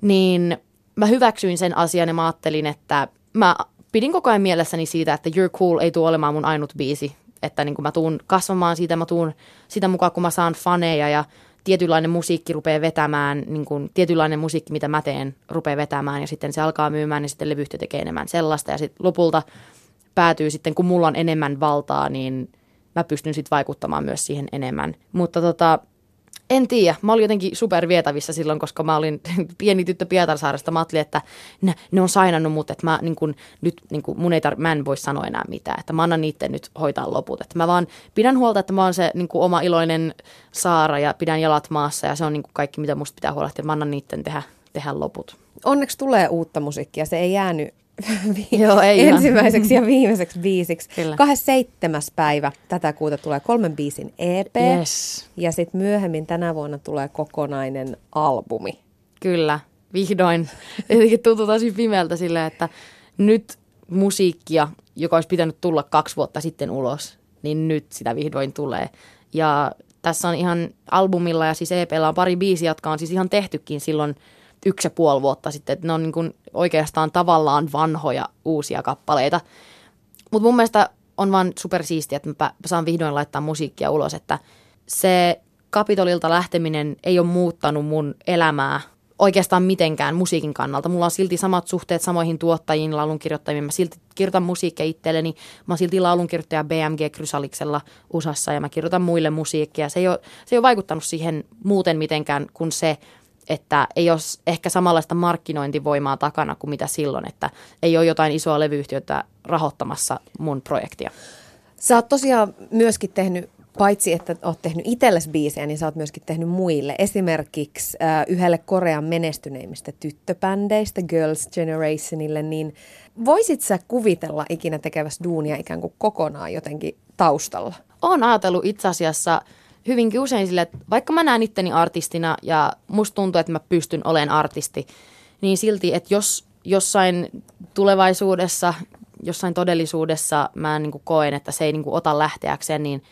Niin mä hyväksyin sen asian ja mä ajattelin, että mä pidin koko ajan mielessäni siitä, että You're Cool ei tule olemaan mun ainut biisi että niin kuin mä tuun kasvamaan siitä, mä tuun sitä mukaan, kun mä saan faneja ja tietynlainen musiikki rupeaa vetämään, niin kuin tietynlainen musiikki, mitä mä teen, rupeaa vetämään ja sitten se alkaa myymään ja sitten levyyhtiö tekee enemmän sellaista ja sitten lopulta päätyy sitten, kun mulla on enemmän valtaa, niin mä pystyn sitten vaikuttamaan myös siihen enemmän. Mutta tota, en tiedä. Mä olin jotenkin supervietävissä silloin, koska mä olin pieni tyttö Pietarsaaresta. Mä ajattelin, että ne, ne on sainannut mut, että mä, niin kun, nyt, niin kun, mun ei tar- mä en voi sanoa enää mitään. Että mä annan niiden nyt hoitaa loput. Että mä vaan pidän huolta, että mä oon se niin oma iloinen Saara ja pidän jalat maassa. Ja se on niin kaikki, mitä musta pitää huolehtia. Mä annan niiden tehdä, tehdä loput. Onneksi tulee uutta musiikkia. Se ei jäänyt Joo, ei ensimmäiseksi ja viimeiseksi biisiksi. Kyllä. 27. päivä tätä kuuta tulee kolmen biisin EP. Yes. Ja sitten myöhemmin tänä vuonna tulee kokonainen albumi. Kyllä, vihdoin. Jotenkin tuntuu tosi pimeältä silleen, että nyt musiikkia, joka olisi pitänyt tulla kaksi vuotta sitten ulos, niin nyt sitä vihdoin tulee. Ja tässä on ihan albumilla ja siis EPllä on pari biisiä, jotka on siis ihan tehtykin silloin – yksi ja puoli vuotta sitten. Että ne on niin kuin oikeastaan tavallaan vanhoja uusia kappaleita. Mutta mun mielestä on vaan supersiistiä, että mä saan vihdoin laittaa musiikkia ulos, että se Kapitolilta lähteminen ei ole muuttanut mun elämää oikeastaan mitenkään musiikin kannalta. Mulla on silti samat suhteet samoihin tuottajiin, laulunkirjoittajiin. Mä silti kirjoitan musiikkia itselleni. Mä oon silti laulunkirjoittaja BMG Krysaliksella USAssa ja mä kirjoitan muille musiikkia. Se ei ole, se ei ole vaikuttanut siihen muuten mitenkään kuin se, että ei ole ehkä samanlaista markkinointivoimaa takana kuin mitä silloin, että ei ole jotain isoa levyyhtiötä rahoittamassa mun projektia. Sä oot tosiaan myöskin tehnyt, paitsi että oot tehnyt itsellesi biisejä, niin sä oot myöskin tehnyt muille. Esimerkiksi äh, yhdelle Korean menestyneimmistä tyttöbändeistä, Girls Generationille, niin voisit sä kuvitella ikinä tekevässä duunia ikään kuin kokonaan jotenkin taustalla? Olen ajatellut itse asiassa – hyvinkin usein sille, että vaikka mä näen itteni artistina ja musta tuntuu, että mä pystyn olemaan artisti, niin silti, että jos jossain tulevaisuudessa, jossain todellisuudessa mä niin kuin koen, että se ei niin kuin ota lähteäkseen, niin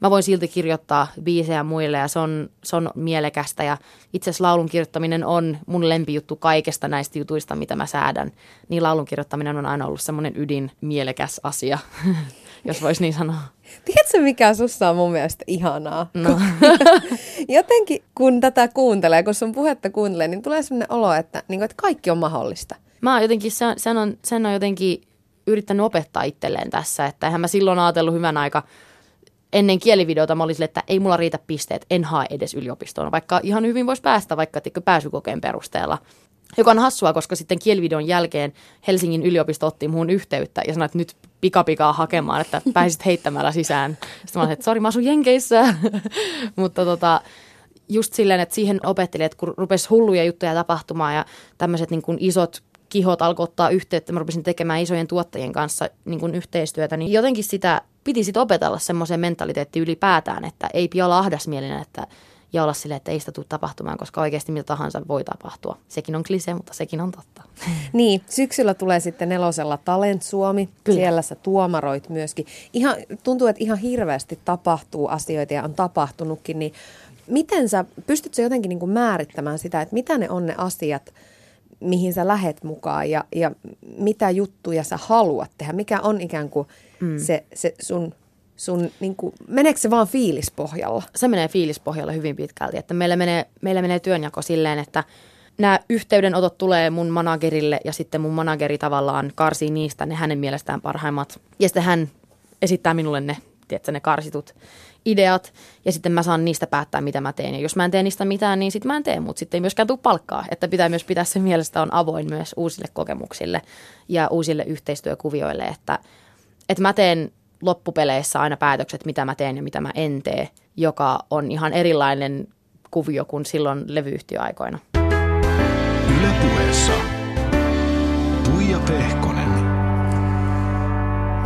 mä voin silti kirjoittaa biisejä muille ja se on, se on mielekästä. Ja itse asiassa laulun kirjoittaminen on mun lempijuttu kaikesta näistä jutuista, mitä mä säädän. Niin laulun kirjoittaminen on aina ollut semmoinen ydin mielekäs asia. jos voisi niin sanoa. Tiedätkö, mikä sussa on mun mielestä ihanaa? No. Jotenkin, kun tätä kuuntelee, kun sun puhetta kuuntelee, niin tulee sellainen olo, että, niin kuin, että kaikki on mahdollista. Mä oon jotenkin, sen, sen, on, sen on jotenkin yrittänyt opettaa itselleen tässä, että eihän mä silloin ajatellut hyvän aika ennen kielivideota mä olin sille, että ei mulla riitä pisteet, en hae edes yliopistoon, vaikka ihan hyvin voisi päästä vaikka pääsykokeen perusteella. Joka on hassua, koska sitten kielivideon jälkeen Helsingin yliopisto otti muun yhteyttä ja sanoi, että nyt pikapikaa hakemaan, että pääsit heittämällä sisään. Sitten mä olin, että sori, mä asun Jenkeissä. Mutta tota, just silleen, että siihen opetteli, että kun rupesi hulluja juttuja tapahtumaan ja tämmöiset niin kuin isot kihot alkoi ottaa yhteyttä, mä rupesin tekemään isojen tuottajien kanssa niin kuin yhteistyötä, niin jotenkin sitä piti sitten opetella semmoiseen mentaliteettiin ylipäätään, että ei pidä olla ahdasmielinen, että ja olla silleen, että ei sitä tule tapahtumaan, koska oikeasti mitä tahansa voi tapahtua. Sekin on klise, mutta sekin on totta. Niin, syksyllä tulee sitten nelosella Talent Suomi. Kyllä. Siellä sä tuomaroit myöskin. Ihan, tuntuu, että ihan hirveästi tapahtuu asioita ja on tapahtunutkin, niin miten sä, pystytkö jotenkin niin kuin määrittämään sitä, että mitä ne on ne asiat, mihin sä lähet mukaan ja, ja mitä juttuja sä haluat tehdä? Mikä on ikään kuin mm. se, se sun sun, niin kuin, meneekö se vaan fiilispohjalla? Se menee fiilispohjalla hyvin pitkälti, että meillä menee, meillä menee työnjako silleen, että nämä yhteydenotot tulee mun managerille ja sitten mun manageri tavallaan karsii niistä ne hänen mielestään parhaimmat. Ja sitten hän esittää minulle ne, tiedätkö, ne karsitut ideat ja sitten mä saan niistä päättää, mitä mä teen. Ja jos mä en tee niistä mitään, niin sitten mä en tee, mutta sitten ei myöskään tule palkkaa. Että pitää myös pitää se mielestä on avoin myös uusille kokemuksille ja uusille yhteistyökuvioille, että, että mä teen loppupeleissä aina päätökset, mitä mä teen ja mitä mä en tee, joka on ihan erilainen kuvio kuin silloin levyyhtiöaikoina. Ylepuheessa Tuija Pehkonen.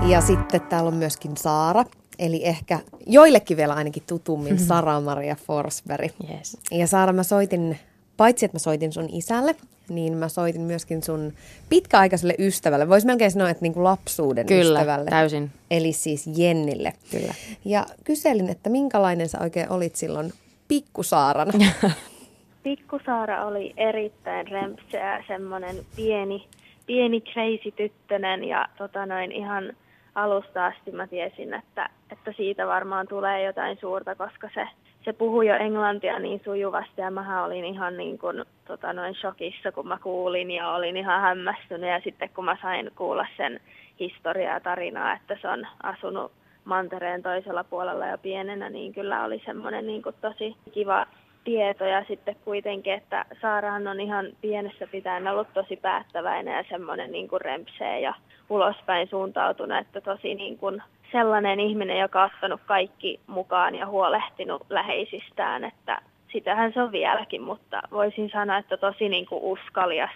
Ja sitten täällä on myöskin Saara, eli ehkä joillekin vielä ainakin tutummin mm-hmm. Sara-Maria Forsberg. Yes. Ja Saara, mä soitin, paitsi että mä soitin sun isälle, niin mä soitin myöskin sun pitkäaikaiselle ystävälle. Voisi melkein sanoa, että niin kuin lapsuuden Kyllä, ystävälle. täysin. Eli siis Jennille. Kyllä. Ja kyselin, että minkälainen sä oikein olit silloin pikkusaarana. Pikkusaara oli erittäin rempseä, semmoinen pieni, pieni crazy tyttönen ja tota noin, ihan alusta asti mä tiesin, että, että siitä varmaan tulee jotain suurta, koska se, se puhui jo englantia niin sujuvasti ja mä olin ihan niin kuin, tota noin shokissa, kun mä kuulin ja olin ihan hämmästynyt. Ja sitten kun mä sain kuulla sen historiaa ja tarinaa, että se on asunut mantereen toisella puolella jo pienenä, niin kyllä oli semmoinen niin kuin tosi kiva tieto ja sitten kuitenkin, että Saarahan on ihan pienessä pitäen ollut tosi päättäväinen ja semmoinen niin kuin rempsee ja ulospäin suuntautunut, että tosi niin kuin sellainen ihminen, joka on ottanut kaikki mukaan ja huolehtinut läheisistään, että sitähän se on vieläkin, mutta voisin sanoa, että tosi niin kuin uskalias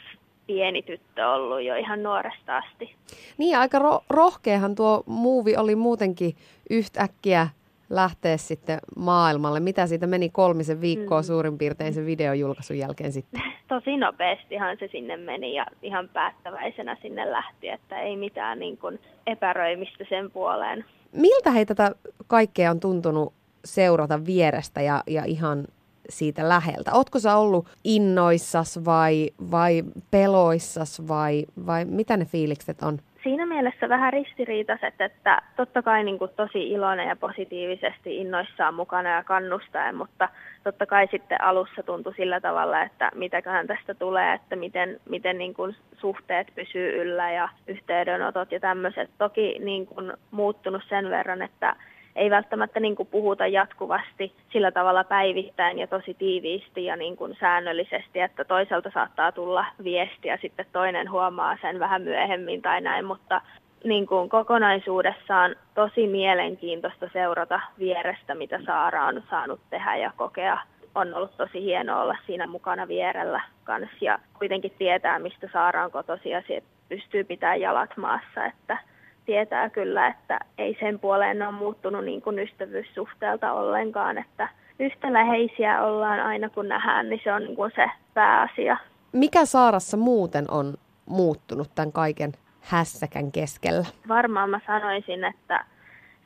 pieni tyttö ollut jo ihan nuoresta asti. Niin, aika ro- rohkeahan tuo muuvi oli muutenkin yhtäkkiä lähteä sitten maailmalle. Mitä siitä meni kolmisen viikkoa mm. suurin piirtein sen videojulkaisun jälkeen sitten? Tosi nopeastihan se sinne meni ja ihan päättäväisenä sinne lähti, että ei mitään niin kuin epäröimistä sen puoleen. Miltä hei tätä kaikkea on tuntunut seurata vierestä ja, ja ihan siitä läheltä? Ootko sä ollut innoissas vai, vai peloissas vai, vai mitä ne fiilikset on? Siinä mielessä vähän ristiriitaiset, että totta kai niin kuin tosi iloinen ja positiivisesti innoissaan mukana ja kannustaen, mutta totta kai sitten alussa tuntui sillä tavalla, että mitäköhän tästä tulee, että miten, miten niin kuin suhteet pysyy yllä ja yhteydenotot ja tämmöiset. Toki niin kuin muuttunut sen verran, että ei välttämättä niin kuin puhuta jatkuvasti sillä tavalla päivittäin ja tosi tiiviisti ja niin kuin säännöllisesti, että toiselta saattaa tulla viesti ja sitten toinen huomaa sen vähän myöhemmin tai näin, mutta niin kuin kokonaisuudessaan tosi mielenkiintoista seurata vierestä, mitä Saara on saanut tehdä ja kokea. On ollut tosi hienoa olla siinä mukana vierellä kanssa ja kuitenkin tietää, mistä Saara on kotosi ja pystyy pitämään jalat maassa, että tietää kyllä, että ei sen puoleen ole muuttunut niin kuin ystävyyssuhteelta ollenkaan, että yhtä läheisiä ollaan aina kun nähdään, niin se on niin kuin se pääasia. Mikä Saarassa muuten on muuttunut tämän kaiken hässäkän keskellä? Varmaan mä sanoisin, että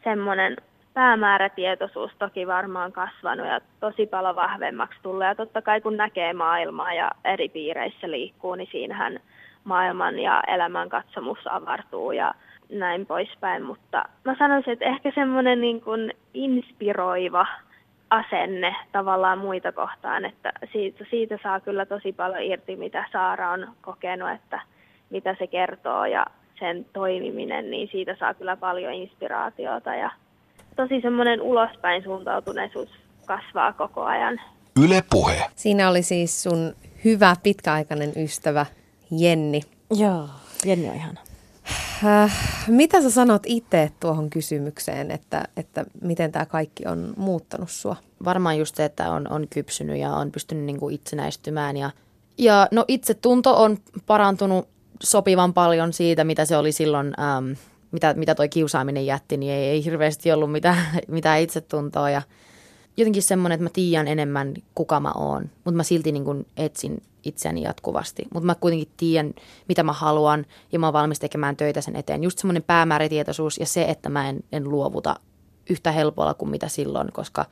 semmoinen päämäärätietoisuus toki varmaan kasvanut ja tosi paljon vahvemmaksi tulee. Ja totta kai kun näkee maailmaa ja eri piireissä liikkuu, niin siinähän maailman ja elämän katsomus avartuu ja näin poispäin, mutta mä sanoisin, että ehkä semmoinen niin kuin inspiroiva asenne tavallaan muita kohtaan, että siitä, siitä saa kyllä tosi paljon irti, mitä Saara on kokenut, että mitä se kertoo ja sen toimiminen, niin siitä saa kyllä paljon inspiraatiota ja tosi semmoinen ulospäin suuntautuneisuus kasvaa koko ajan. Yle Puhe. Siinä oli siis sun hyvä pitkäaikainen ystävä Jenni. Joo, Jenni on ihana. Äh, mitä sä sanot itse tuohon kysymykseen, että, että miten tämä kaikki on muuttanut sua? Varmaan just se, että on, on kypsynyt ja on pystynyt niin kuin itsenäistymään. Ja, ja no itsetunto on parantunut sopivan paljon siitä, mitä se oli silloin, ähm, mitä, mitä toi kiusaaminen jätti, niin ei, ei hirveästi ollut mitään, mitään itsetuntoa. Ja jotenkin semmoinen, että mä tiedän enemmän, kuka mä oon, mutta mä silti niin kuin etsin itseäni jatkuvasti. Mutta mä kuitenkin tiedän, mitä mä haluan ja mä oon valmis tekemään töitä sen eteen. Just semmoinen päämäärätietoisuus ja se, että mä en, en luovuta yhtä helpolla kuin mitä silloin, koska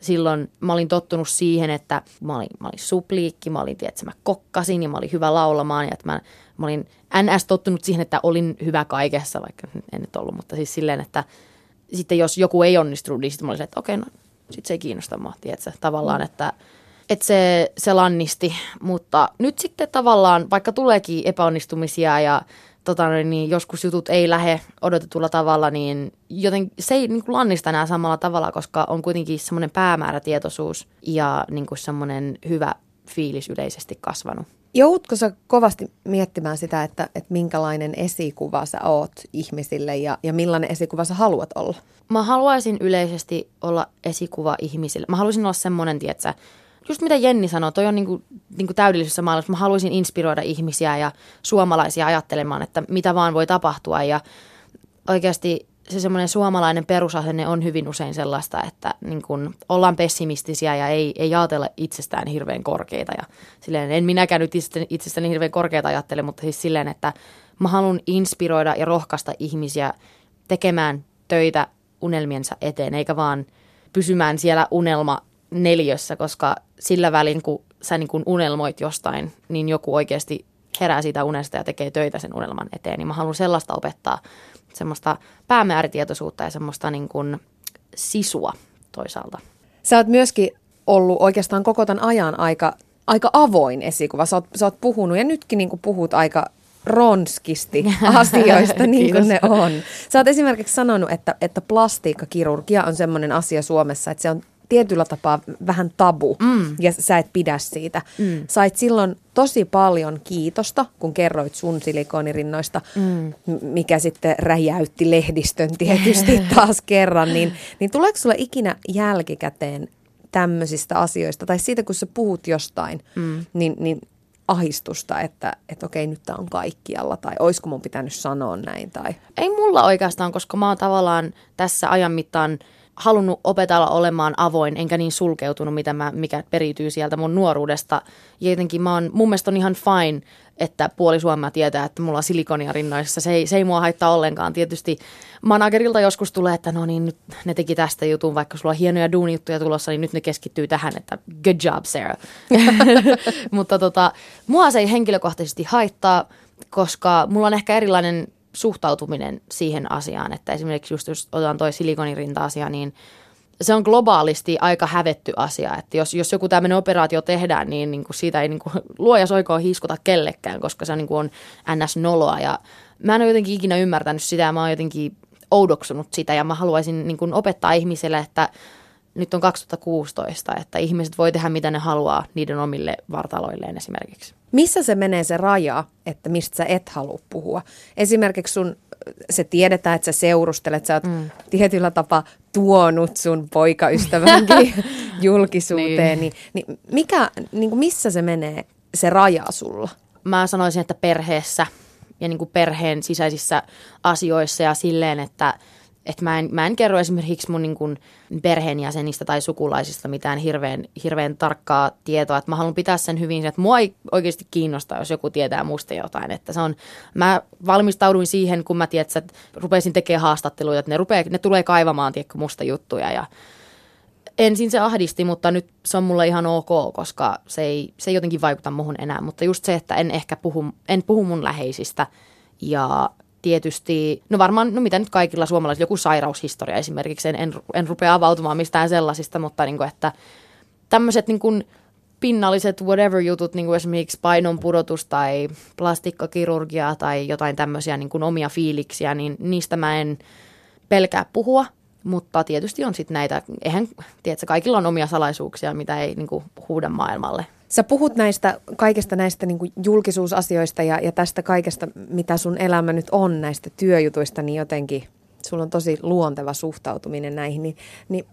silloin mä olin tottunut siihen, että mä olin, mä olin supliikki, mä olin, tiedätkö, mä kokkasin ja mä olin hyvä laulamaan ja että mä, mä olin ns. tottunut siihen, että olin hyvä kaikessa, vaikka en nyt ollut, mutta siis silleen, että sitten jos joku ei onnistunut, niin sitten mä olisin, että okei, no sitten se ei kiinnosta mua, tiedätkö? Tavallaan, mm. että, että se, se lannisti. Mutta nyt sitten tavallaan, vaikka tuleekin epäonnistumisia ja tota, niin joskus jutut ei lähde odotetulla tavalla, niin joten se ei niin kuin lannista enää samalla tavalla, koska on kuitenkin semmoinen päämäärätietoisuus ja niin kuin semmoinen hyvä fiilis yleisesti kasvanut. Joudutko sä kovasti miettimään sitä, että, että minkälainen esikuva sä oot ihmisille ja, ja millainen esikuva sä haluat olla? Mä haluaisin yleisesti olla esikuva ihmisille. Mä haluaisin olla semmoinen, tietsä, just mitä Jenni sanoi, toi on niinku, niinku täydellisessä maailmassa. Mä haluaisin inspiroida ihmisiä ja suomalaisia ajattelemaan, että mitä vaan voi tapahtua. Ja oikeasti se semmoinen suomalainen perusasenne on hyvin usein sellaista, että niin kun ollaan pessimistisiä ja ei, ei ajatella itsestään hirveän korkeita. Ja silleen, en minäkään nyt itsestäni, hirveän korkeita ajattele, mutta siis silleen, että mä haluan inspiroida ja rohkaista ihmisiä tekemään töitä unelmiensa eteen, eikä vaan pysymään siellä unelma neljössä, koska sillä välin, kun sä niin kun unelmoit jostain, niin joku oikeasti herää siitä unesta ja tekee töitä sen unelman eteen. Niin mä haluan sellaista opettaa, semmoista päämääritietoisuutta ja semmoista niin kuin sisua toisaalta. Sä oot myöskin ollut oikeastaan koko tämän ajan aika, aika avoin esikuva. Sä oot, sä oot puhunut ja nytkin niin kuin puhut aika ronskisti asioista niin kuin ne on. Sä oot esimerkiksi sanonut, että, että plastiikkakirurgia on semmoinen asia Suomessa, että se on tietyllä tapaa vähän tabu mm. ja sä et pidä siitä. Mm. Sait silloin tosi paljon kiitosta, kun kerroit sun silikonirinnoista, mm. mikä sitten räjäytti lehdistön tietysti taas kerran. Niin, niin tuleeko sulla ikinä jälkikäteen tämmöisistä asioista, tai siitä kun sä puhut jostain, mm. niin, niin ahistusta, että, että okei, nyt tämä on kaikkialla, tai olisiko mun pitänyt sanoa näin? Tai... Ei mulla oikeastaan, koska mä oon tavallaan tässä ajan mittaan – halunnut opetella olemaan avoin, enkä niin sulkeutunut, mitä mä, mikä periytyy sieltä mun nuoruudesta. Ja jotenkin mä oon, mun mielestä on ihan fine, että puoli Suomea tietää, että mulla on silikonia rinnoissa. Se ei, se ei mua haittaa ollenkaan. Tietysti managerilta joskus tulee, että no niin, nyt ne teki tästä jutun, vaikka sulla on hienoja duunijuttuja tulossa, niin nyt ne keskittyy tähän, että good job Sarah. Mutta tota, mua se ei henkilökohtaisesti haittaa, koska mulla on ehkä erilainen suhtautuminen siihen asiaan, että esimerkiksi just jos otetaan toi silikonirinta-asia, niin se on globaalisti aika hävetty asia, että jos, jos joku tämmöinen operaatio tehdään, niin, niin kuin siitä ei niin kuin, luoja soikoon hiskuta kellekään, koska se on, niin kuin on ns-noloa ja mä en ole jotenkin ikinä ymmärtänyt sitä ja mä oon jotenkin oudoksunut sitä ja mä haluaisin niin kuin opettaa ihmisille, että nyt on 2016, että ihmiset voi tehdä mitä ne haluaa niiden omille vartaloilleen esimerkiksi. Missä se menee se raja, että mistä sä et halua puhua? Esimerkiksi sun, se tiedetään, että sä seurustelet, sä oot mm. tietyllä tapaa tuonut sun poikaystävänkin julkisuuteen, niin. Niin, niin mikä, niin kuin missä se menee se raja sulla? Mä sanoisin, että perheessä ja niin kuin perheen sisäisissä asioissa ja silleen, että – että mä en, mä en kerro esimerkiksi mun niin kuin perheenjäsenistä tai sukulaisista mitään hirveän, hirveän tarkkaa tietoa, että mä haluan pitää sen hyvin, että mua ei oikeasti kiinnosta, jos joku tietää musta jotain, että se on, mä valmistauduin siihen, kun mä tiedän, että rupesin tekemään haastatteluja, että ne, rupeaa, ne tulee kaivamaan, tiedätkö, musta juttuja. Ja ensin se ahdisti, mutta nyt se on mulle ihan ok, koska se ei, se ei jotenkin vaikuta muhun enää, mutta just se, että en ehkä puhu, en puhu mun läheisistä. Ja tietysti, no varmaan, no mitä nyt kaikilla suomalaisilla, joku sairaushistoria esimerkiksi, en, en, en rupea avautumaan mistään sellaisista, mutta niin kuin, että tämmöiset niin kuin pinnalliset whatever jutut, niin kuin esimerkiksi painon pudotus tai plastikkakirurgia tai jotain tämmöisiä niin kuin omia fiiliksiä, niin niistä mä en pelkää puhua, mutta tietysti on sitten näitä, eihän, tiedätkö, kaikilla on omia salaisuuksia, mitä ei niin kuin, huuda maailmalle. Sä puhut näistä kaikista näistä niin kuin julkisuusasioista ja, ja tästä kaikesta, mitä sun elämä nyt on näistä työjutuista, niin jotenkin sulla on tosi luonteva suhtautuminen näihin. Niin, niin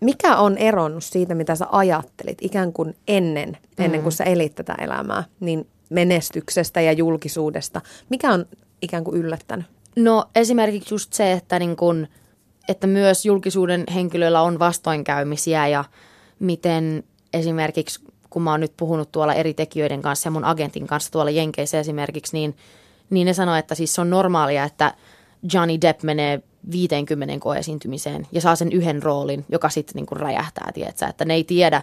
mikä on eronnut siitä, mitä sä ajattelit ikään kuin ennen, ennen kuin mm. sä elit tätä elämää, niin menestyksestä ja julkisuudesta? Mikä on ikään kuin yllättänyt? No esimerkiksi just se, että, niin kun, että myös julkisuuden henkilöillä on vastoinkäymisiä ja miten esimerkiksi kun mä oon nyt puhunut tuolla eri tekijöiden kanssa ja mun agentin kanssa tuolla Jenkeissä esimerkiksi, niin, niin ne sanoo, että siis se on normaalia, että Johnny Depp menee 50 koeesiintymiseen ja saa sen yhden roolin, joka sitten niinku räjähtää, tietsä, että ne ei tiedä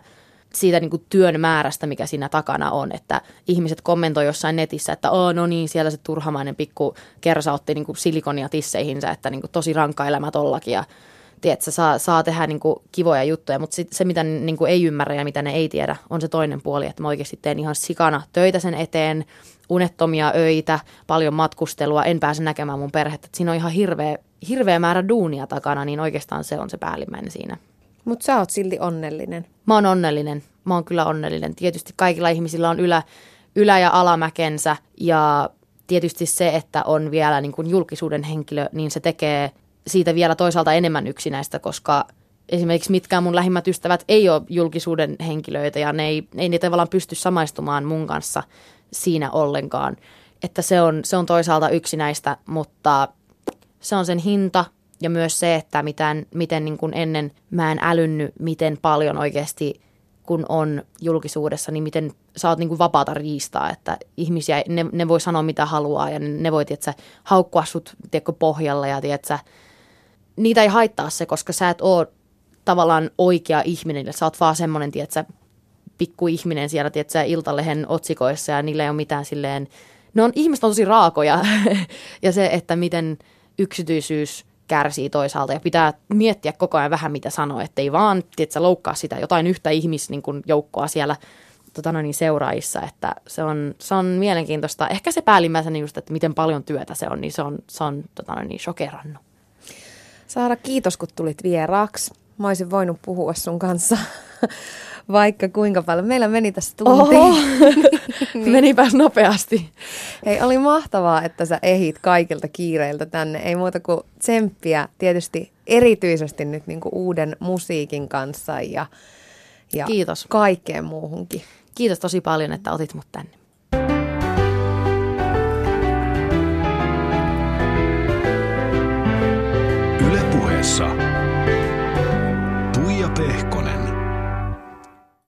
siitä niinku työn määrästä, mikä siinä takana on, että ihmiset kommentoi jossain netissä, että oh, no niin, siellä se turhamainen pikku kersa otti niinku silikonia tisseihinsä, että niinku tosi rankka elämä tollakin ja tiedätkö, saa, saa tehdä niin kuin kivoja juttuja, mutta sit se, mitä niin kuin ei ymmärrä ja mitä ne ei tiedä, on se toinen puoli, että mä oikeasti teen ihan sikana töitä sen eteen, unettomia öitä, paljon matkustelua, en pääse näkemään mun perhettä. Et siinä on ihan hirveä, hirveä määrä duunia takana, niin oikeastaan se on se päällimmäinen siinä. Mutta sä oot silti onnellinen. Mä oon onnellinen. Mä oon kyllä onnellinen. Tietysti kaikilla ihmisillä on ylä, ylä- ja alamäkensä ja tietysti se, että on vielä niin kuin julkisuuden henkilö, niin se tekee siitä vielä toisaalta enemmän yksinäistä, koska esimerkiksi mitkään mun lähimmät ystävät ei ole julkisuuden henkilöitä ja ne ei, ei niitä tavallaan pysty samaistumaan mun kanssa siinä ollenkaan. Että se on, se on toisaalta yksinäistä, mutta se on sen hinta ja myös se, että miten, miten niin kuin ennen mä en älynnyt, miten paljon oikeasti kun on julkisuudessa, niin miten sä oot niin kuin vapaata riistaa, että ihmisiä, ne, ne voi sanoa mitä haluaa ja ne, ne voi, tiedätkö, haukkua sut, tiedätkö, pohjalla ja, tiedätkö, niitä ei haittaa se, koska sä et oo tavallaan oikea ihminen, sä oot vaan semmoinen, tiedätkö, pikku ihminen siellä, tiedätkö, iltalehen otsikoissa ja niillä ei ole mitään silleen, ne on, ihmiset on tosi raakoja ja se, että miten yksityisyys kärsii toisaalta ja pitää miettiä koko ajan vähän mitä sanoo, ettei vaan tiedätkö, loukkaa sitä jotain yhtä ihmisjoukkoa niin siellä tota noin, niin seuraajissa, että se on, se on mielenkiintoista. Ehkä se päällimmäisenä just, että miten paljon työtä se on, niin se on, se on tota noin, niin shokerannut. Saara, kiitos kun tulit vieraaksi. Mä olisin voinut puhua sun kanssa vaikka kuinka paljon. Meillä meni tässä tunti. Oho, niin. menipäs nopeasti. Hei, oli mahtavaa, että sä ehit kaikilta kiireiltä tänne. Ei muuta kuin tsemppiä tietysti erityisesti nyt niin kuin uuden musiikin kanssa ja, ja Kiitos. kaikkeen muuhunkin. Kiitos tosi paljon, että otit mut tänne.